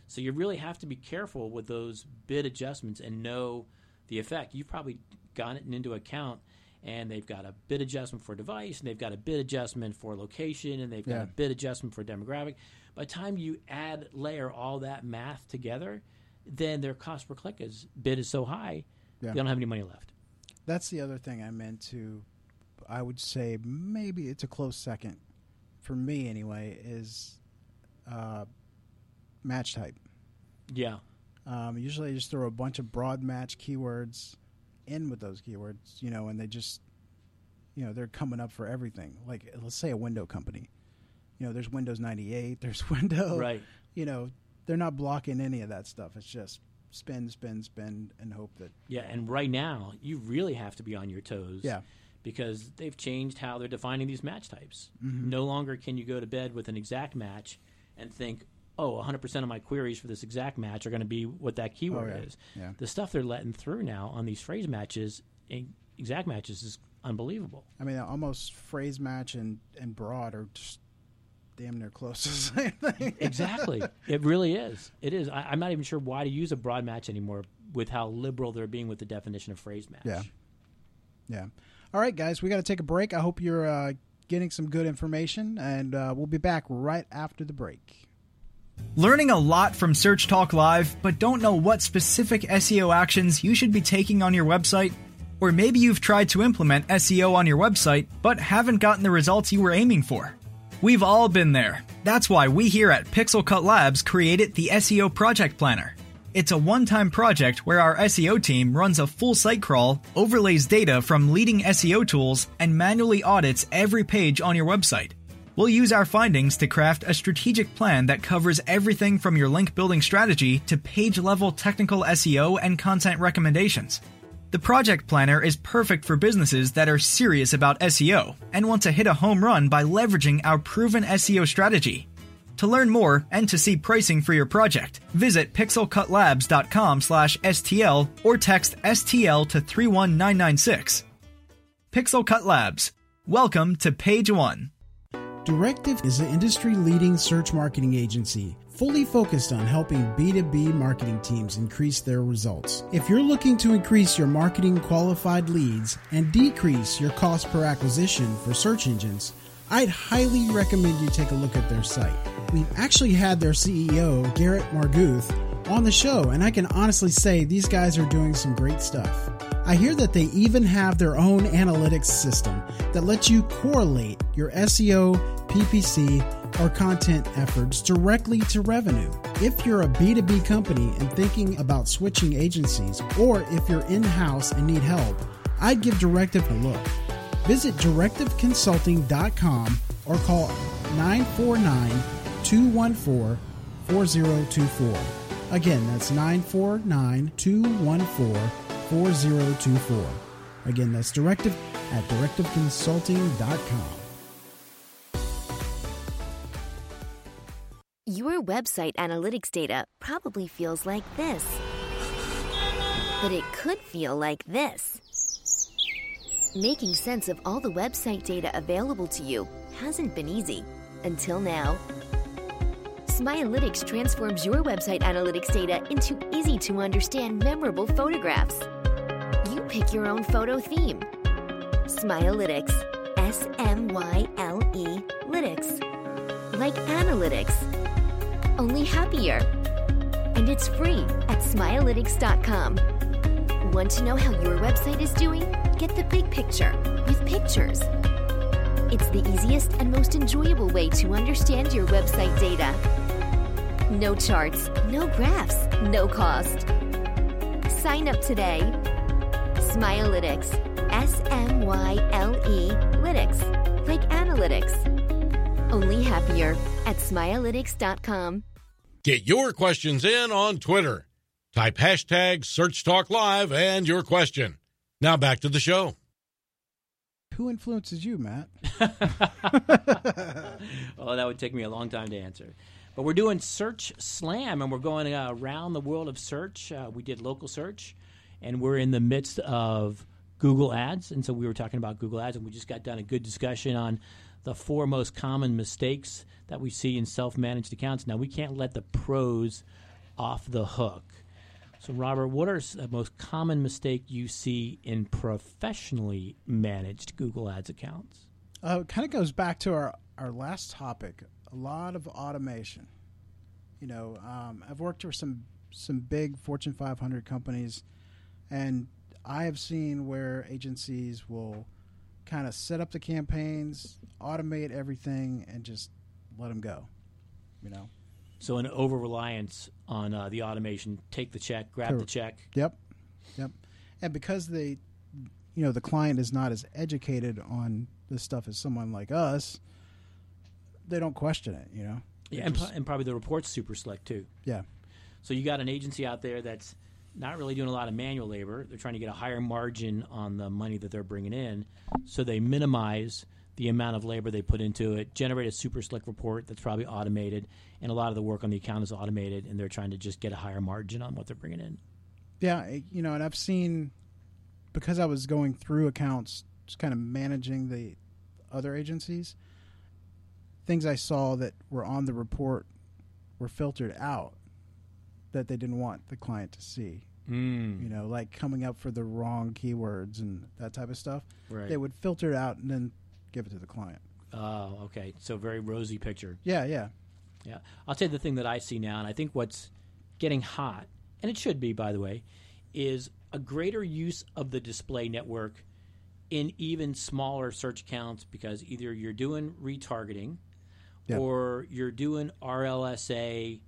So you really have to be careful with those bid adjustments and know the effect. You've probably gotten into account and they've got a bid adjustment for device and they've got a bid adjustment for location and they've got Yeah. a bid adjustment for demographic. By the time you add layer all that math together, then their cost per click is bid is so high Yeah. they don't have any money left. That's the other thing I meant to. I would say maybe it's a close second, for me anyway. Is uh, match type. Yeah. Um, usually, I just throw a bunch of broad match keywords in with those keywords, you know, and they just, you know, they're coming up for everything. Like, let's say a window company. You know, there's Windows 98, there's Windows. Right. You know, they're not blocking any of that stuff. It's just spin, spin, spin, and hope that. Yeah, and right now you really have to be on your toes. Yeah. Because they've changed how they're defining these match types. No longer can you go to bed with an exact match and think, oh, 100% of my queries for this exact match are going to be what that keyword Oh, yeah. is. Yeah. The stuff they're letting through now on these phrase matches, eh, exact matches, is unbelievable. I mean, almost phrase match and and broad are just damn near close to the same thing. Exactly. it really is. It is. I, I'm not even sure why to use a broad match anymore with how liberal they're being with the definition of phrase match. Yeah. Yeah. All right, guys, we got to take a break. I hope you're uh, getting some good information, and uh, we'll be back right after the break. Learning a lot from Search Talk Live, but don't know what specific SEO actions you should be taking on your website? Or maybe you've tried to implement SEO on your website, but haven't gotten the results you were aiming for. We've all been there. That's why we here at Pixel Cut Labs created the SEO Project Planner. It's a one time project where our SEO team runs a full site crawl, overlays data from leading SEO tools, and manually audits every page on your website. We'll use our findings to craft a strategic plan that covers everything from your link building strategy to page level technical SEO and content recommendations. The project planner is perfect for businesses that are serious about SEO and want to hit a home run by leveraging our proven SEO strategy. To learn more and to see pricing for your project, visit pixelcutlabs.com/stl or text STL to 31996. Pixel Cut Labs. Welcome to page 1. Directive is an industry leading search marketing agency fully focused on helping B2B marketing teams increase their results. If you're looking to increase your marketing qualified leads and decrease your cost per acquisition for search engines, I'd highly recommend you take a look at their site. We've actually had their CEO, Garrett Mehrguth, on the show, and I can honestly say these guys are doing some great stuff. I hear that they even have their own analytics system that lets you correlate your SEO, PPC, or content efforts directly to revenue. If you're a B2B company and thinking about switching agencies, or if you're in house and need help, I'd give Directive a look. Visit directiveconsulting.com or call 949 214 4024. Again, that's 949 214 4024. Again, that's directive at directiveconsulting.com. Your website analytics data probably feels like this. But it could feel like this. Making sense of all the website data available to you hasn't been easy until now. Smylelytics transforms your website analytics data into easy to understand, memorable photographs. You pick your own photo theme. Smylelytics. S M Y L E Lytics. Like analytics only happier. And it's free at smylelytics.com. Want to know how your website is doing? Get the big picture with pictures. It's the easiest and most enjoyable way to understand your website data. No charts, no graphs, no cost. Sign up today. Smylelytics. S M Y L E Lytics. Like analytics. Only happier at smylelytics.com. Get your questions in on Twitter. Type hashtag Search Talk Live and your question. Now back to the show. Who influences you, Matt? well, that would take me a long time to answer. But we're doing Search Slam, and we're going uh, around the world of search. Uh, we did local search, and we're in the midst of Google Ads. And so we were talking about Google Ads, and we just got done a good discussion on the four most common mistakes that we see in self managed accounts. Now, we can't let the pros off the hook. So, Robert, what are the most common mistake you see in professionally managed Google Ads accounts? Uh, it kind of goes back to our, our last topic a lot of automation. You know, um, I've worked for some some big Fortune 500 companies, and I have seen where agencies will kind of set up the campaigns, automate everything, and just let them go. You know. So an over reliance on uh, the automation, take the check, grab the check. Yep. Yep. And because they, you know, the client is not as educated on this stuff as someone like us, they don't question it. You know. They Yeah, and, just- pro- and probably the report's super slick too. yeah. So you got an agency out there that's not really doing a lot of manual labor. They're trying to get a higher margin on the money that they're bringing in, so they minimize the amount of labor they put into it, generate a super slick report that's probably automated, and a lot of the work on the account is automated, and they're trying to just get a higher margin on what they're bringing in. Yeah, you know, and I've seen because I was going through accounts, just kind of managing the other agencies. Things I saw that were on the report were filtered out that they didn't want the client to see. Mm. You know, like coming up for the wrong keywords and that type of stuff. Right. They would filter it out and then give it to the client. Oh, okay. So very rosy picture. Yeah, yeah. Yeah. I'll tell you the thing that I see now, and I think what's getting hot, and it should be, by the way, is a greater use of the display network in even smaller search counts because either you're doing retargeting Yep. or you're doing RLSA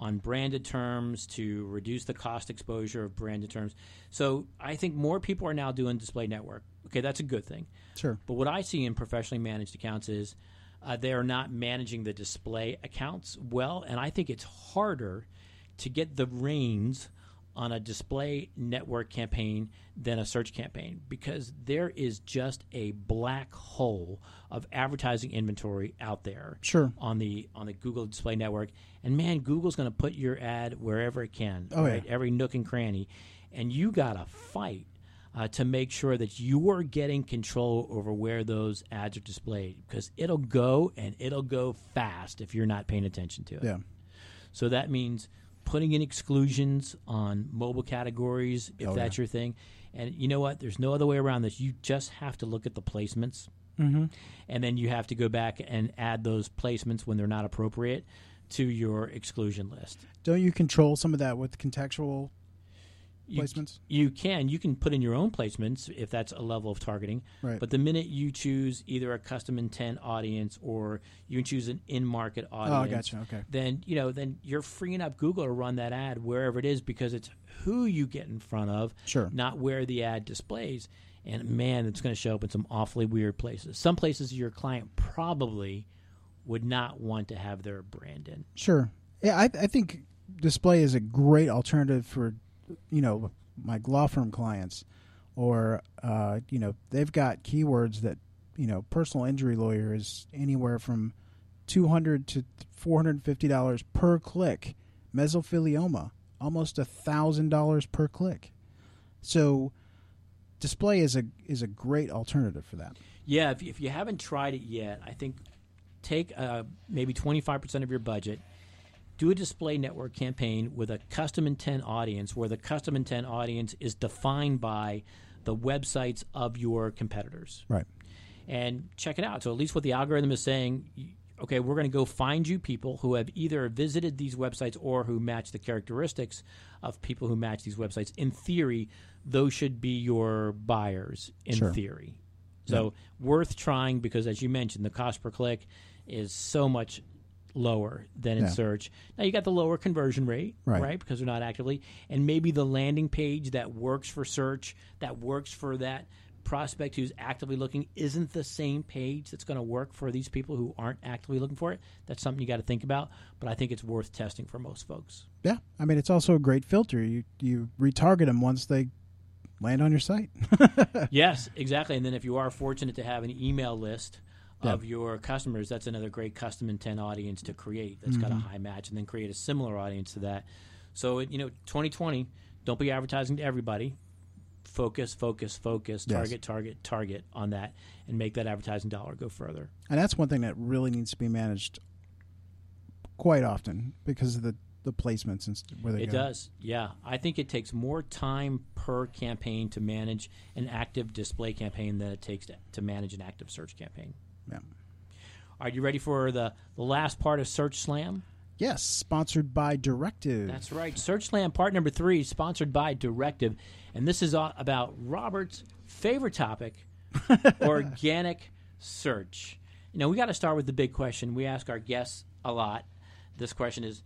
on branded terms to reduce the cost exposure of branded terms. So I think more people are now doing display network. Okay, that's a good thing. Sure. But what I see in professionally managed accounts is uh, they are not managing the display accounts well, and I think it's harder to get the reins on a display network campaign than a search campaign because there is just a black hole of advertising inventory out there Sure. on the on the Google Display Network. And man, Google's going to put your ad wherever it can, Oh, yeah. right? Every nook and cranny, and you got to fight uh, to make sure that you are getting control over where those ads are displayed because it'll go and it'll go fast if you're not paying attention to it. Yeah. So that means putting in exclusions on mobile categories if Oh, that's your thing. And you know what? There's no other way around this. You just have to look at the placements. Mm-hmm. And then you have to go back and add those placements when they're not appropriate to your exclusion list. Don't you control some of that with contextual You, placements? you can you can put in your own placements if that's a level of targeting. Right. But the minute you choose either a custom intent audience or you choose an in-market Oh, audience, I gotcha. Okay. then you know then you're freeing up Google to run that ad wherever it is because it's who you get in front of, Sure. not where the ad displays. And man, it's going to show up in some awfully weird places. Some places your client probably would not want to have their brand in. Sure. Yeah, I, I think display is a great alternative for, you know, my law firm clients, or uh, you know, they've got keywords that, you know, personal injury lawyer is anywhere from two hundred to four hundred and fifty dollars per click. Mesothelioma, almost a thousand dollars per click. So, display is a is a great alternative for that. Yeah, if, if you haven't tried it yet, I think take uh, maybe 25% of your budget, do a display network campaign with a custom intent audience where the custom intent audience is defined by the websites of your competitors. Right. And check it out. So, at least what the algorithm is saying, okay, we're going to go find you people who have either visited these websites or who match the characteristics of people who match these websites. In theory, those should be your buyers, in Sure. theory. So worth trying because, as you mentioned, the cost per click is so much lower than in Yeah. search. Now you got the lower conversion rate, Right. Because they're not actively, and maybe the landing page that works for search, that works for that prospect who's actively looking, isn't the same page that's going to work for these people who aren't actively looking for it. That's something you got to think about. But I think it's worth testing for most folks. Yeah, I mean it's also a great filter. You you retarget them once they land on your site. yes, exactly. And then if you are fortunate to have an email list Yeah. of your customers, that's another great custom intent audience to create. That's got a Mm-hmm. high match, and then create a similar audience to that. So it, you know, 2020, don't be advertising to everybody. Focus, focus, focus. Yes. Target, target, target on that, and make that advertising dollar go further. And that's one thing that really needs to be managed quite often because of the, the placements and where they It go. does, yeah. I think it takes more time per campaign to manage an active display campaign than it takes to, to manage an active search campaign. Yeah. Are you ready for the, the last part of Search Slam? Yes, sponsored by Directive. That's right. Search Slam part number three, sponsored by Directive. And this is all about Robert's favorite topic organic search. You know, we got to start with the big question. We ask our guests a lot. This question is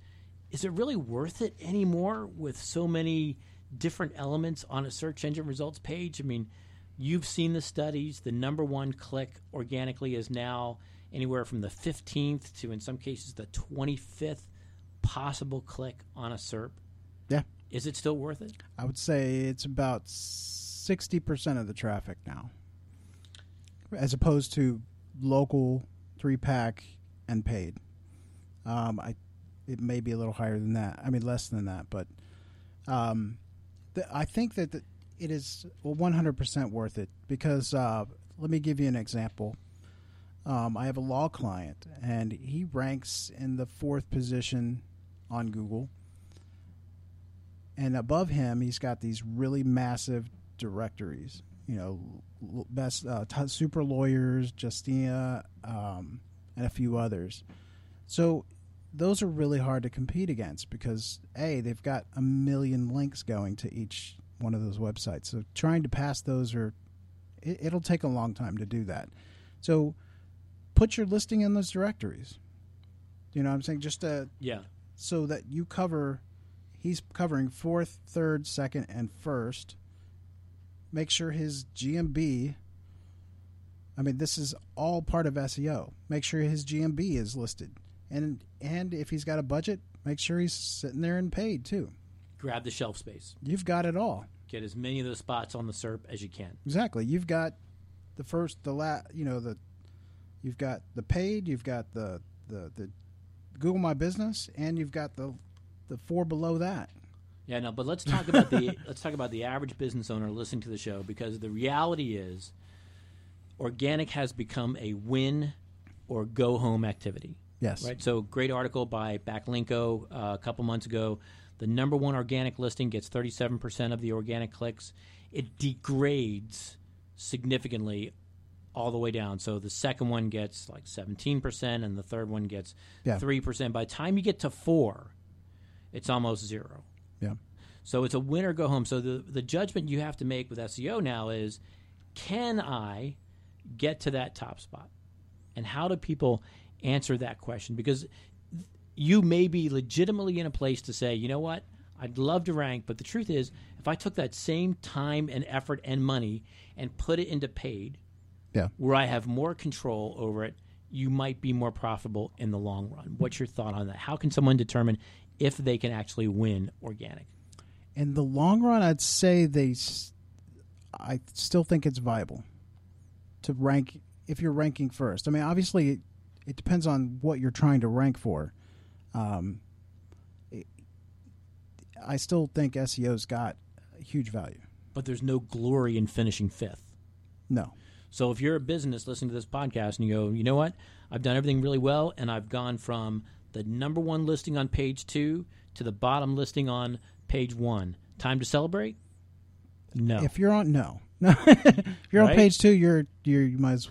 Is it really worth it anymore with so many different elements on a search engine results page? I mean, you've seen the studies. The number one click organically is now anywhere from the 15th to, in some cases, the 25th possible click on a SERP. Yeah. Is it still worth it? I would say it's about 60% of the traffic now. As opposed to local three pack and paid. Um, I it may be a little higher than that. I mean less than that, but um, the, I think that the, it is 100% worth it because uh, let me give you an example. Um, I have a law client, and he ranks in the fourth position on Google. And above him, he's got these really massive directories. You know, best uh, t- super lawyers, Justia, um, and a few others. So those are really hard to compete against because a they've got a million links going to each one of those websites. So trying to pass those are it, it'll take a long time to do that. So put your listing in those directories. You know what I'm saying? Just uh, Yeah. so that you cover he's covering fourth, third, second, and first. Make sure his GMB I mean this is all part of SEO. Make sure his GMB is listed. And and if he's got a budget, make sure he's sitting there and paid too. Grab the shelf space. You've got it all. Get as many of those spots on the SERP as you can. Exactly. You've got the first, the la, you know, the you've got the paid, you've got the the the Google My Business, and you've got the the four below that. Yeah, no, but let's talk about the let's talk about the average business owner listening to the show because the reality is organic has become a win or go home activity. Yes. Right. So great article by Backlinko uh, a couple months ago. The number one organic listing gets 37% of the organic clicks. It degrades significantly all the way down. So the second one gets like 17%, and the third one gets Yeah. 3%. By the time you get to four, it's almost zero. Yeah. So it's a win or go home. So the the judgment you have to make with SEO now is, can I get to that top spot? And how do people answer that question? Because you may be legitimately in a place to say, you know what, I'd love to rank, but the truth is, if I took that same time and effort and money and put it into paid, Yeah. where I have more control over it, you might be more profitable in the long run. What's your thought on that? How can someone determine if they can actually win organic? In the long run, I'd say they. I still think it's viable to rank if you're ranking first. I mean, obviously, it, it depends on what you're trying to rank for. Um, it- I still think SEO's got huge value. But there's no glory in finishing fifth. No. So if you're a business listening to this podcast and you go, you know what, I've done everything really well, and I've gone from the number one listing on page two to the bottom listing on page one. Time to celebrate? No. If you're on no, No. if you're Right? on page two, you're you're you might as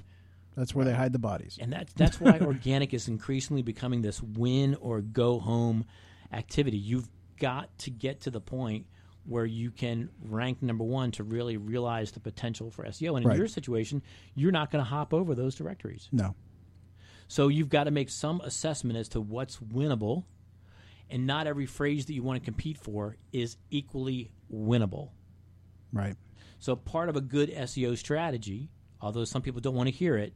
that's where they hide the bodies. And that's that's why organic is increasingly becoming this win or go home activity. You've got to get to the point where you can rank number one to really realize the potential for SEO. And in Right. your situation, you're not going to hop over those directories. No, So you've got to make some assessment as to what's winnable, and not every phrase that you want to compete for is equally winnable. right, So part of a good SEO strategy, although some people don't want to hear it,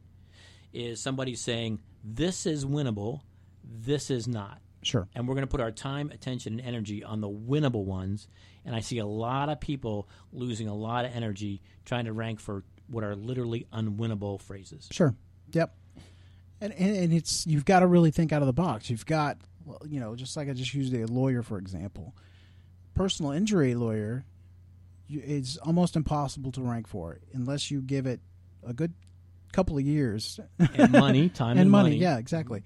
is somebody saying this is winnable, this is not. sure, And we're going to put our time, attention, and energy on the winnable ones. And I see a lot of people losing a lot of energy trying to rank for what are literally unwinnable phrases. sure, yep. And, and and it's you've got to really think out of the box. You've got you know, just like I just used a lawyer for example, personal injury lawyer you, it's almost impossible to rank for unless you give it a good couple of years And money, time, and, and, money. Yeah, exactly.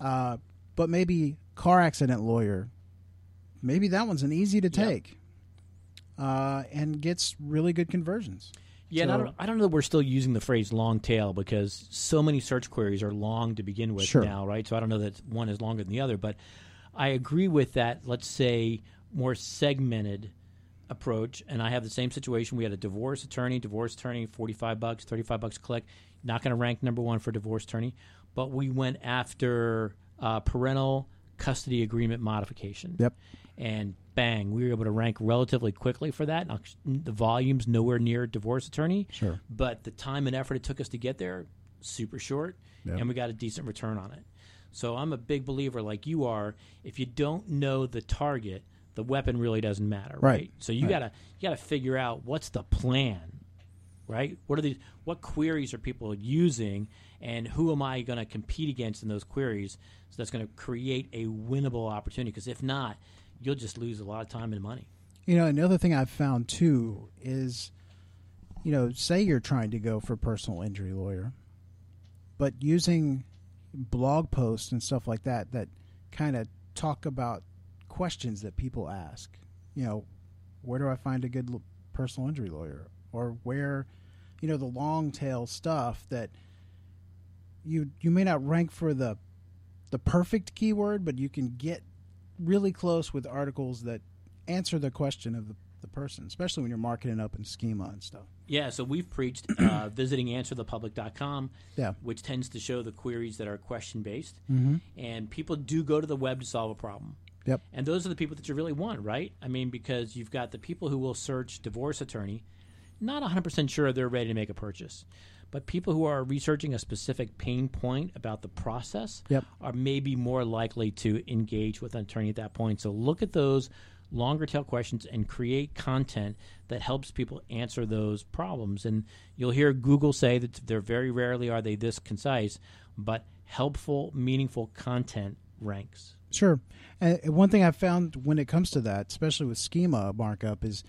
Uh, but maybe car accident lawyer, maybe that one's an easy to Yep. take, uh, and gets really good conversions. Yeah, and I don't, I don't know that we're still using the phrase long tail because so many search queries are long to begin with Sure. now, right? So I don't know that one is longer than the other, but I agree with that, let's say, more segmented approach. And I have the same situation. We had a divorce attorney, divorce attorney, 45 bucks, 35 bucks click. Not going to rank number one for divorce attorney, but we went after uh, parental custody agreement modification Yep. and bang, we were able to rank relatively quickly for that. Now, the volume's nowhere near divorce attorney, Sure. but the time and effort it took us to get there, super short, Yep. and we got a decent return on it. So I'm a big believer, like you are. If you don't know the target, the weapon really doesn't matter, right? Right. So you Right. gotta you gotta figure out what's the plan. Right? What are these? What queries are people using, and who am I going to compete against in those queries? So that's going to create a winnable opportunity. Because if not, you'll just lose a lot of time and money. You know, another thing I've found too is, you know, say you're trying to go for personal injury lawyer, but using blog posts and stuff like that that kind of talk about questions that people ask. You know, where do I find a good personal injury lawyer? Or where, you know, the long tail stuff that you you may not rank for the the perfect keyword, but you can get really close with articles that answer the question of the, the person, especially when you're marketing up in schema and stuff. Yeah, so we've preached uh, visiting answerthepublic.com, Yeah. which tends to show the queries that are question based. Mm-hmm. And people do go to the web to solve a problem. Yep. And those are the people that you really want, right? I mean, because you've got the people who will search divorce attorney, not 100% sure they're ready to make a purchase. But people who are researching a specific pain point about the process Yep. are maybe more likely to engage with an attorney at that point. So look at those longer tail questions and create content that helps people answer those problems. And you'll hear Google say that they're very rarely are they this concise, but helpful, meaningful content ranks. Sure. And and one thing I've found when it comes to that, especially with schema markup, is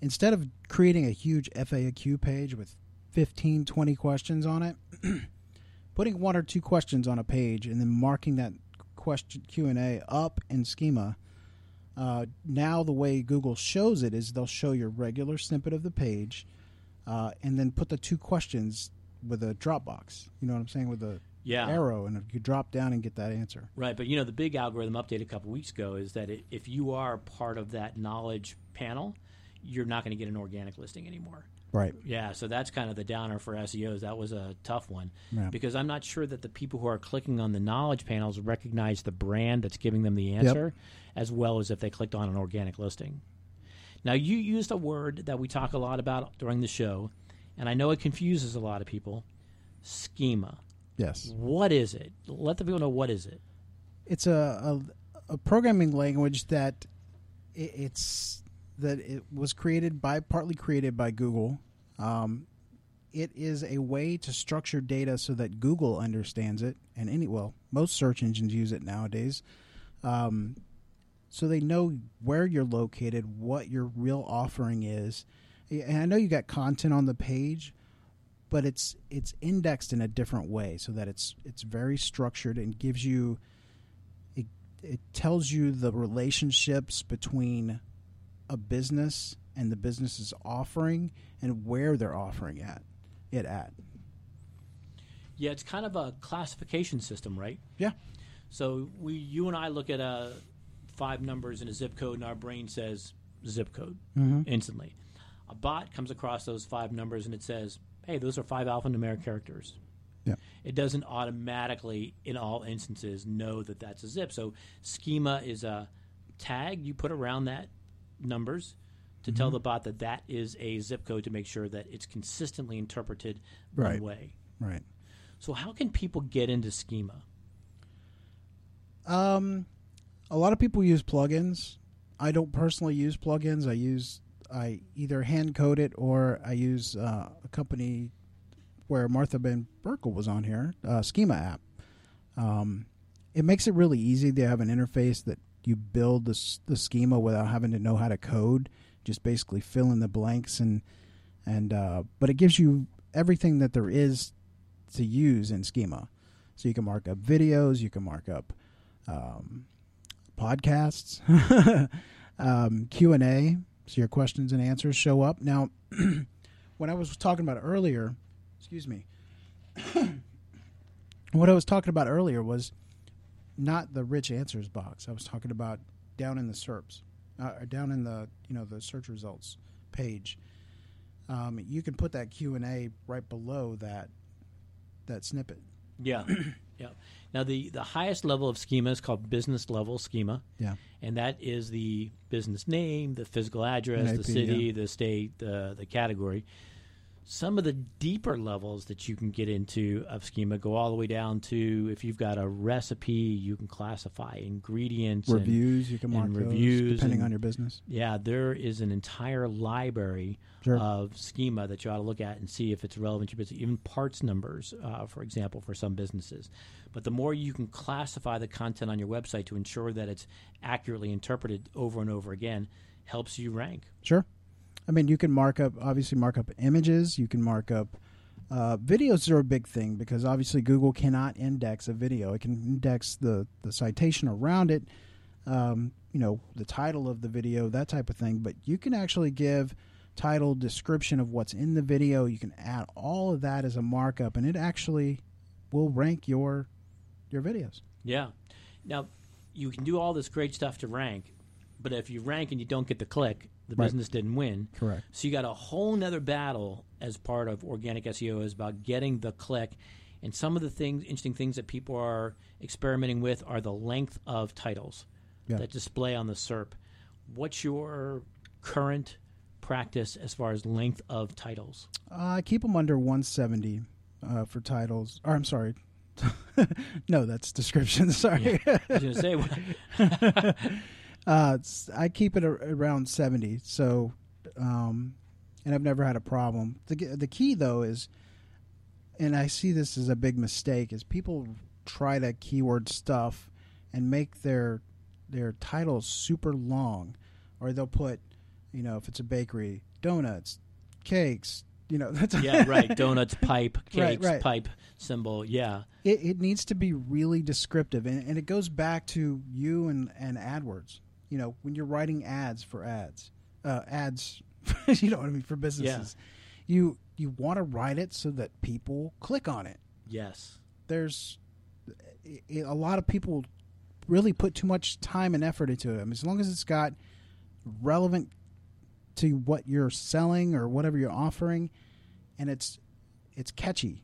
instead of creating a huge FAQ page with 15, 20 questions on it, putting one or two questions on a page and then marking that question Q&A up in schema, uh, now the way Google shows it is they'll show your regular snippet of the page uh, and then put the two questions with a drop box. You know what I'm saying? With a Yeah. arrow and if you drop down and get that answer. Right, but you know the big algorithm update a couple weeks ago is that it, if you are part of that knowledge panel, you're not going to get an organic listing anymore. Right. Yeah, so that's kind of the downer for SEOs. That was a tough one Yeah. because I'm not sure that the people who are clicking on the knowledge panels recognize the brand that's giving them the answer as well as if they clicked on an organic listing. Now, you used a word that we talk a lot about during the show, and I know it confuses a lot of people schema. Yes. What is it? Let the people know what is it. it's a, a, a programming language that i it's that it was created by partly created by Google. Um, it is a way to structure data so that Google understands it, and any well, most search engines use it nowadays. Um, so they know where you're located, what your real offering is. And I know you got content on the page, but it's it's indexed in a different way so that it's it's very structured and gives you it, it tells you the relationships between a business and the business is offering and where they're offering at it at. Yeah, it's kind of a classification system, right? Yeah. So we, you and I look at uh, five numbers in a zip code, and our brain says zip code instantly. A bot comes across those five numbers, and it says, "Hey, those are five alphanumeric characters." Yeah. It doesn't automatically, in all instances, know that that's a zip. So schema is a tag you put around that numbers to tell the bot that that is a zip code to make sure that it's consistently interpreted Right. one way. Right. So how can people get into schema? Um, a lot of people use plugins. I don't personally use plugins. I use I either hand code it or I use uh, a company where Martha van Berkel was on here, uh, Schema app. Um, it makes it really easy. They have an interface that you build the the schema without having to know how to code. Just basically fill in the blanks and and uh, but it gives you everything that there is to use in schema. So you can mark up videos, you can mark up um, podcasts, um, Q and A, so your questions and answers show up. Now, when I was talking about earlier, excuse me, what I was talking about earlier was not the rich answers box. I was talking about down in the SERPs, uh, or down in the you know the search results page. Um, you can put that Q and A right below that that snippet. Yeah, yeah. Now the the highest level of schema is called business level schema, Yeah. and that is the business name, the physical address, the city, yeah. the state, the the category. Some of the deeper levels that you can get into of schema go all the way down to if you've got a recipe, you can classify ingredients, and- Reviews, you can mark and reviews depending and- on your business. Yeah, there is an entire library Sure. of schema that you ought to look at and see if it's relevant to your business. Even parts numbers, uh, for example, for some businesses. But the more you can classify the content on your website to ensure that it's accurately interpreted over and over again, helps you rank. Sure. I mean, you can mark up, obviously, mark up images. You can mark up uh, videos are a big thing because obviously Google cannot index a video. It can index the, the citation around it, um, you know, the title of the video, that type of thing. But you can actually give title, description of what's in the video. You can add all of that as a markup, and it actually will rank your your videos. Yeah. Now, you can do all this great stuff to rank, but if you rank and you don't get the click, the Right. business didn't win. Correct. So you got a whole nother battle as part of organic SEO is about getting the click. And some of the things, interesting things that people are experimenting with are the length of titles Yeah. that display on the SERP. What's your current practice as far as length of titles? Uh, I keep them under 170 uh, for titles. Or I'm sorry. no, that's description. Sorry. I was going to say, uh, I keep it a, around 70. So, um, and I've never had a problem. The the key though is, and I see this as a big mistake, is people try to keyword stuff and make their their titles super long, or they'll put, you know, if it's a bakery, donuts, cakes, you know, that's yeah, right. Donuts, pipe, Right, cakes, right. pipe, symbol. Yeah. it, it needs to be really descriptive and, and it goes back to you and, and AdWords. You know, when you're writing ads for ads, uh, ads, you know what I mean, for businesses, you you want to write it so that people click on it. Yes. There's a lot of people really put too much time and effort into it. I mean, as long as it's got relevant to what you're selling or whatever you're offering, and it's it's catchy.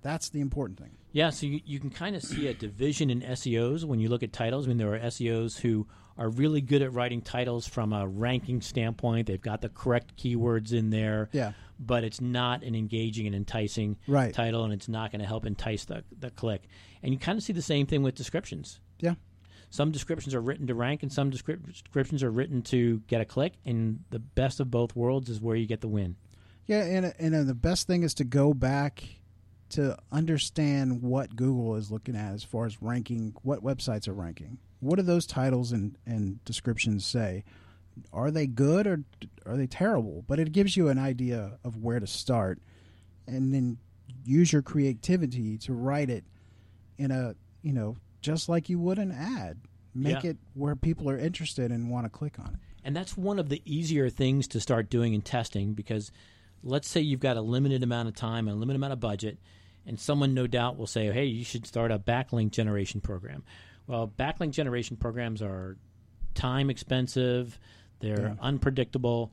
That's the important thing. Yeah, so you, you can kind of see a division in SEOs when you look at titles. I mean, there are SEOs who are really good at writing titles from a ranking standpoint. They've got the correct keywords in there. Yeah. But it's not an engaging and enticing Right. title, and it's not going to help entice the, the click. And you kind of see the same thing with descriptions. Yeah. Some descriptions are written to rank, and some descrip- descriptions are written to get a click. And the best of both worlds is where you get the win. Yeah, and and uh, the best thing is to go back to understand what Google is looking at as far as ranking, what websites are ranking. What do those titles and, and descriptions say? Are they good or are they terrible? But it gives you an idea of where to start, and then use your creativity to write it in a you know just like you would an ad. Make Yeah. it where people are interested and want to click on it. And that's one of the easier things to start doing in testing because let's say you've got a limited amount of time and a limited amount of budget, and someone no doubt will say, hey, you should start a backlink generation program. Well, backlink generation programs are time expensive, they're Yeah. unpredictable,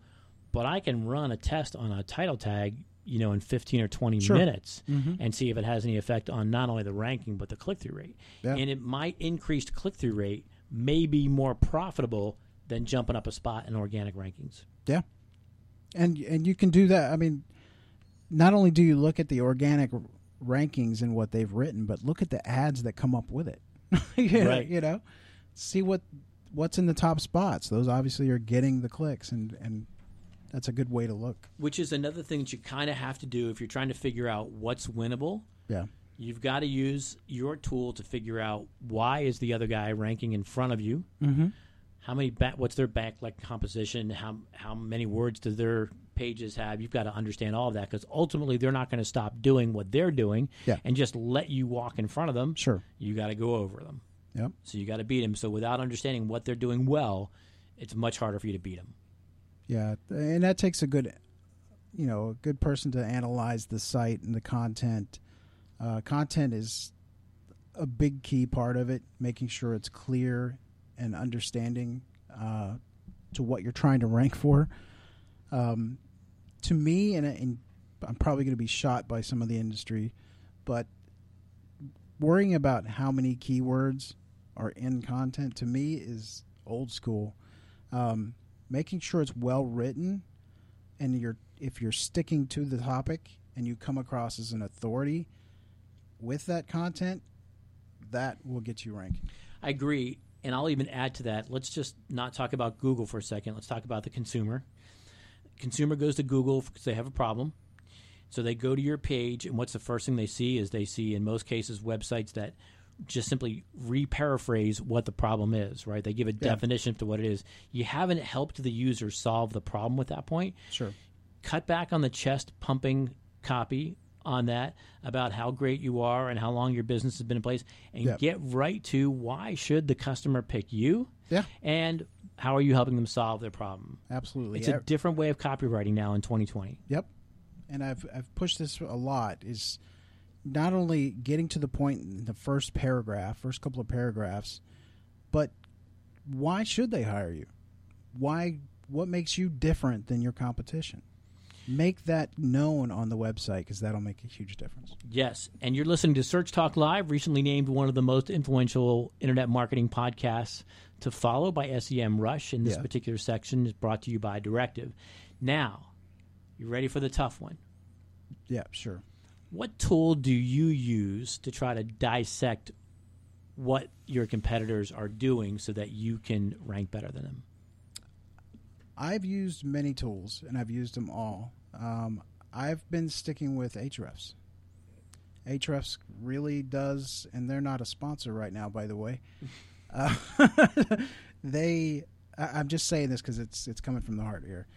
but I can run a test on a title tag. You know, in 15 or 20 Sure. minutes, mm-hmm. and see if it has any effect on not only the ranking but the click through rate. Yeah. And it might increased click through rate may be more profitable than jumping up a spot in organic rankings. Yeah, and and you can do that. I mean, not only do you look at the organic rankings and what they've written, but look at the ads that come up with it. you know, Right. You know, see what what's in the top spots. Those obviously are getting the clicks, and and that's a good way to look. Which is another thing that you kind of have to do if you're trying to figure out what's winnable. Yeah. You've got to use your tool to figure out why is the other guy ranking in front of you. Mm-hmm. How many back? What's their backlink composition? How how many words do their pages have? You've got to understand all of that because ultimately they're not going to stop doing what they're doing Yeah. and just let you walk in front of them. Sure. You got to go over them. Yep. So you got to beat them. So without understanding what they're doing well, it's much harder for you to beat them. Yeah, and that takes a good, you know, a good person to analyze the site and the content. Uh, content is a big key part of it, making sure it's clear and understanding uh, to what you're trying to rank for. Um, to me, and, and I'm probably going to be shot by some of the industry, but worrying about how many keywords are in content to me is old school. Um, making sure it's well written and you're if you're sticking to the topic and you come across as an authority with that content, that will get you ranking. I agree. And I'll even add to that. Let's just not talk about Google for a second. Let's talk about the consumer. Consumer goes to Google because they have a problem. So they go to your page, and what's the first thing they see is they see, in most cases, websites that just simply re-paraphrase what the problem is. Right? They give a definition to what it is. You haven't helped the user solve the problem at that point. Sure. Cut back on the chest pumping copy on that about how great you are and how long your business has been in place, and Yep. get right to why should the customer pick you Yeah. and how are you helping them solve their problem. Absolutely. It's a different way of copywriting now in 2020. Yep. And I've I've pushed this a lot is not only getting to the point in the first paragraph, first couple of paragraphs, but why should they hire you? Why what makes you different than your competition? Make that known on the website because that'll make a huge difference. Yes, and you're listening to Search Talk Live, recently named one of the most influential internet marketing podcasts to follow by SEMrush. In this Yeah. particular section is brought to you by Directive. Now, you ready for the tough one? Yeah, sure. What tool do you use to try to dissect what your competitors are doing so that you can rank better than them? I've used many tools and I've used them all. Um, I've been sticking with Ahrefs. Ahrefs really does, and they're not a sponsor right now, by the way. Uh, they, I, I'm just saying this because it's it's coming from the heart here.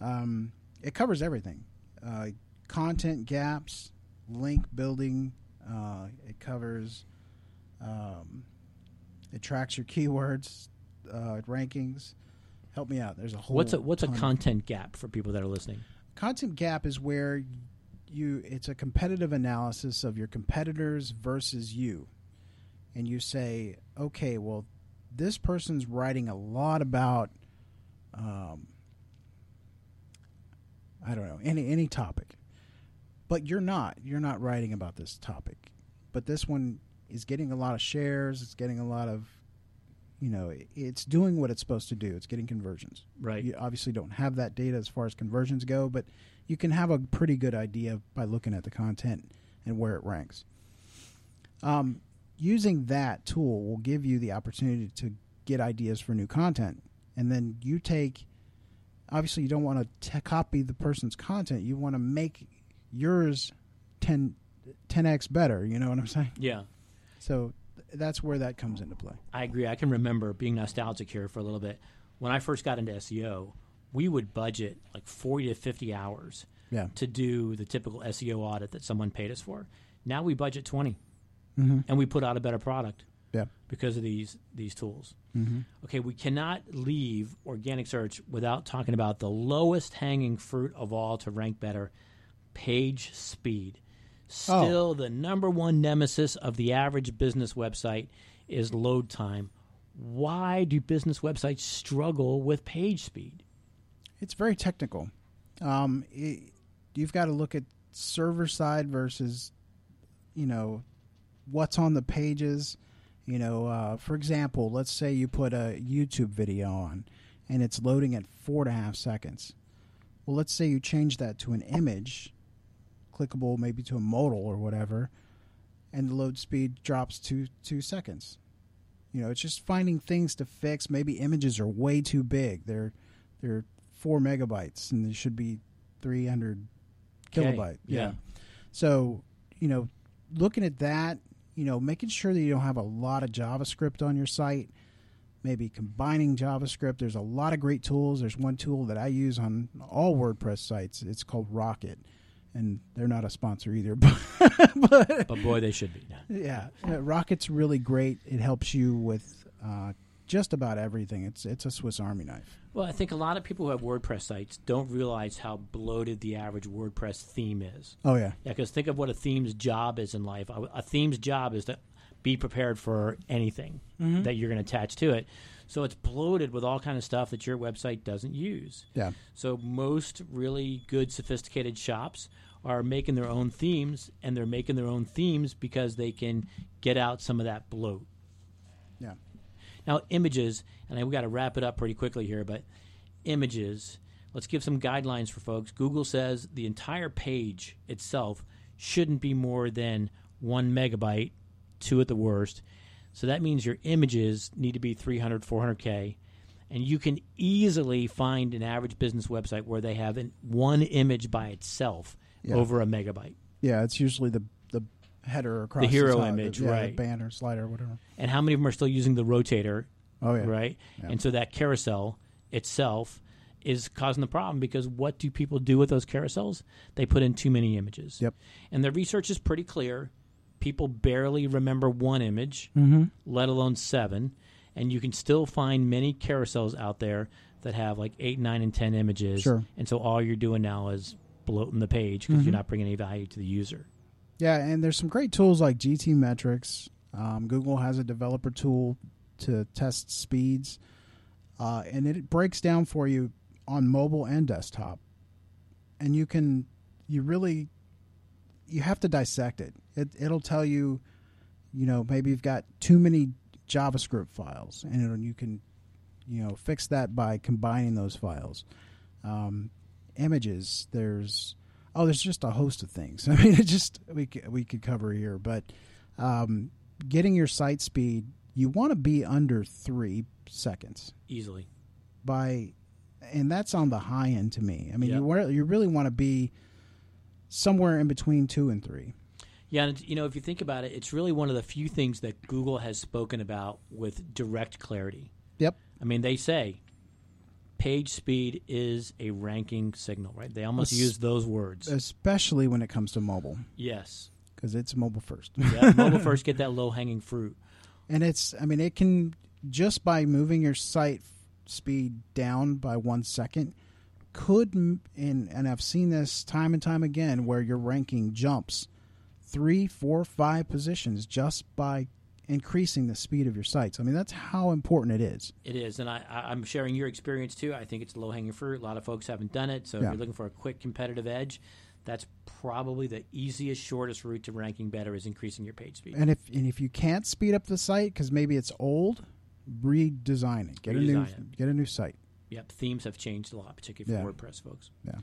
Um, it covers everything: uh, content gaps, link building. Uh, it covers. Um, it tracks your keywords, uh, rankings. Help me out. There's a whole. What's a what's a content gap for people that are listening? Content gap is where you it's a competitive analysis of your competitors versus you. And you say okay well this person's writing a lot about um, i don't know any any topic. But you're not. You're not writing about this topic. But this one is getting a lot of shares. It's getting a lot of you know it's doing what it's supposed to do it's getting conversions Right. you obviously don't have that data as far as conversions go, but you can have a pretty good idea by looking at the content and where it ranks. Um, using that tool will give you the opportunity to get ideas for new content, and then you take. Obviously, you don't want to copy the person's content. You want to make yours 10, 10x better. You know what I'm saying? Yeah. So that's where that comes into play. I agree. I can remember being nostalgic here for a little bit. When I first got into SEO, we would budget like 40 to 50 hours Yeah. to do the typical SEO audit that someone paid us for. Now we budget 20 mm-hmm. and we put out a better product Yeah. because of these these tools. Mm-hmm. Okay, we cannot leave organic search without talking about the lowest hanging fruit of all to rank better, page speed. Still, the number one nemesis of the average business website is load time. Why do business websites struggle with page speed? It's very technical. Um, it, you've got to look at server side versus, you know, what's on the pages. You know, uh, for example, let's say you put a YouTube video on and it's loading at four and a half seconds. Well, let's say you change that to an image, clickable maybe to a modal or whatever, and the load speed drops to two seconds. You know, it's just finding things to fix. Maybe images are way too big. They're they're four megabytes and they should be three hundred kilobyte. yeah. So, you know, looking at that, you know, making sure that you don't have a lot of JavaScript on your site, maybe combining JavaScript. There's a lot of great tools. There's one tool that I use on all WordPress sites. It's called Rocket. And they're not a sponsor either, but, but But boy, they should be. yeah, Rocket's really great. It helps you with uh, just about everything. It's it's a Swiss Army knife. Well, I think a lot of people who have WordPress sites don't realize how bloated the average WordPress theme is. Oh yeah, Yeah, because think of what a theme's job is in life. A, a theme's job is to be prepared for anything that you're going to attach to it. So it's bloated with all kind of stuff that your website doesn't use. yeah, So most really good, sophisticated shops are making their own themes, and they're making their own themes because they can get out some of that bloat. yeah. Now, images, and I we got to wrap it up pretty quickly here, but images. let's give some guidelines for folks. Google says the entire page itself shouldn't be more than one megabyte, two at the worst. So that means your images need to be 300, 400K. And you can easily find an average business website where they have an, one image by itself Yeah. over a megabyte. Yeah, it's usually the the header across The hero top, image, yeah, the right. banner, slider, whatever. And how many of them are still using the rotator Oh yeah, right? Yeah. And so that carousel itself is causing the problem because what do people do with those carousels? They put in too many images. Yep. And the research is pretty clear. People barely remember one image, Mm-hmm. let alone seven. And you can still find many carousels out there that have like eight, nine, and ten images. Sure. And so all you're doing now is bloating the page because you're not bringing any value to the user. Yeah, and there's some great tools like GTmetrix. Um, Google has a developer tool to test speeds, uh, and it breaks down for you on mobile and desktop. And you can, you really, you have to dissect it. It it'll tell you, you know, maybe you've got too many JavaScript files, and you can, you know, fix that by combining those files. Um, images, there's oh, there's just a host of things. I mean, it just we we could cover here, but um, getting your site speed, you want to be under three seconds Easily. by, and that's on the high end to me. I mean, Yep. you you really want to be somewhere in between two and three. Yeah, and you know, if you think about it, it's really one of the few things that Google has spoken about with direct clarity. Yep. I mean, they say page speed is a ranking signal, right? They almost Es- use those words. Especially when it comes to mobile, yes. because it's mobile first. Yeah, mobile first, get that low hanging fruit. and it's i mean it can just by moving your site speed down by one second could and and i've seen this time and time again where your ranking jumps three four five positions just by increasing the speed of your sites i mean that's how important it is It is, and I, I'm sharing your experience too. I think it's low hanging fruit. A lot of folks haven't done it, so if you're looking for a quick competitive edge, that's probably the easiest, shortest route to ranking better is increasing your page speed. and if and if you can't speed up the site because maybe it's old redesign it get a new it. get a new site Yep, themes have changed a lot, particularly for Yeah. WordPress folks. yeah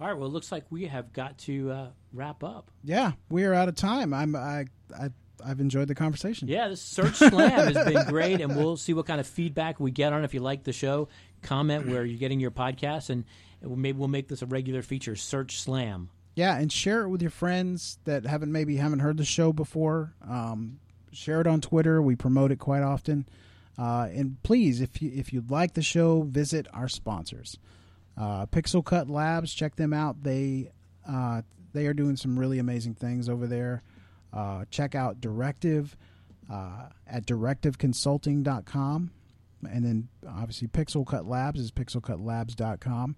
All right, well, it looks like we have got to uh, wrap up. yeah we are out of time i'm i, I i've enjoyed the conversation Yeah, this Search Slam has been great, and we'll see what kind of feedback we get on. If you like the show, comment where you're getting your podcast, and maybe we'll make this a regular feature. Search Slam. Yeah, and share it with your friends that haven't maybe haven't heard the show before. Um, share it on Twitter. We promote it quite often. Uh, and please, if you if you like the show, visit our sponsors, uh, Pixel Cut Labs. Check them out. They uh, they are doing some really amazing things over there. Uh, check out Directive uh, at directiveconsulting.com. And then obviously Pixel Cut Labs is pixelcutlabs.com.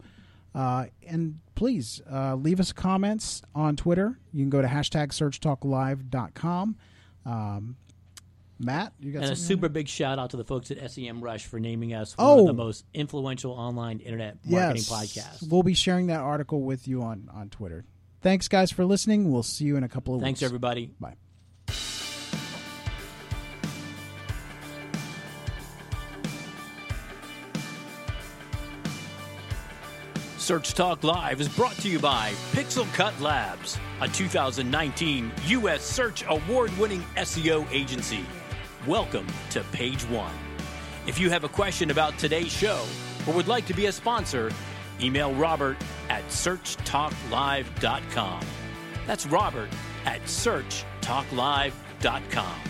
Uh, and please uh, leave us comments on Twitter. You can go to hashtag searchtalklive.com. Um, Matt, you got And a something? super big shout out to the folks at SEMrush for naming us one of Oh. the most influential online internet marketing yes. podcasts. We'll be sharing that article with you on, on Twitter. Thanks, guys, for listening. We'll see you in a couple of Thanks, weeks. Thanks, everybody. Bye. Search Talk Live is brought to you by Pixel Cut Labs, a 2019 U.S. Search Award winning SEO agency. Welcome to Page One. If you have a question about today's show or would like to be a sponsor, email Robert at searchtalklive.com. That's Robert at searchtalklive.com.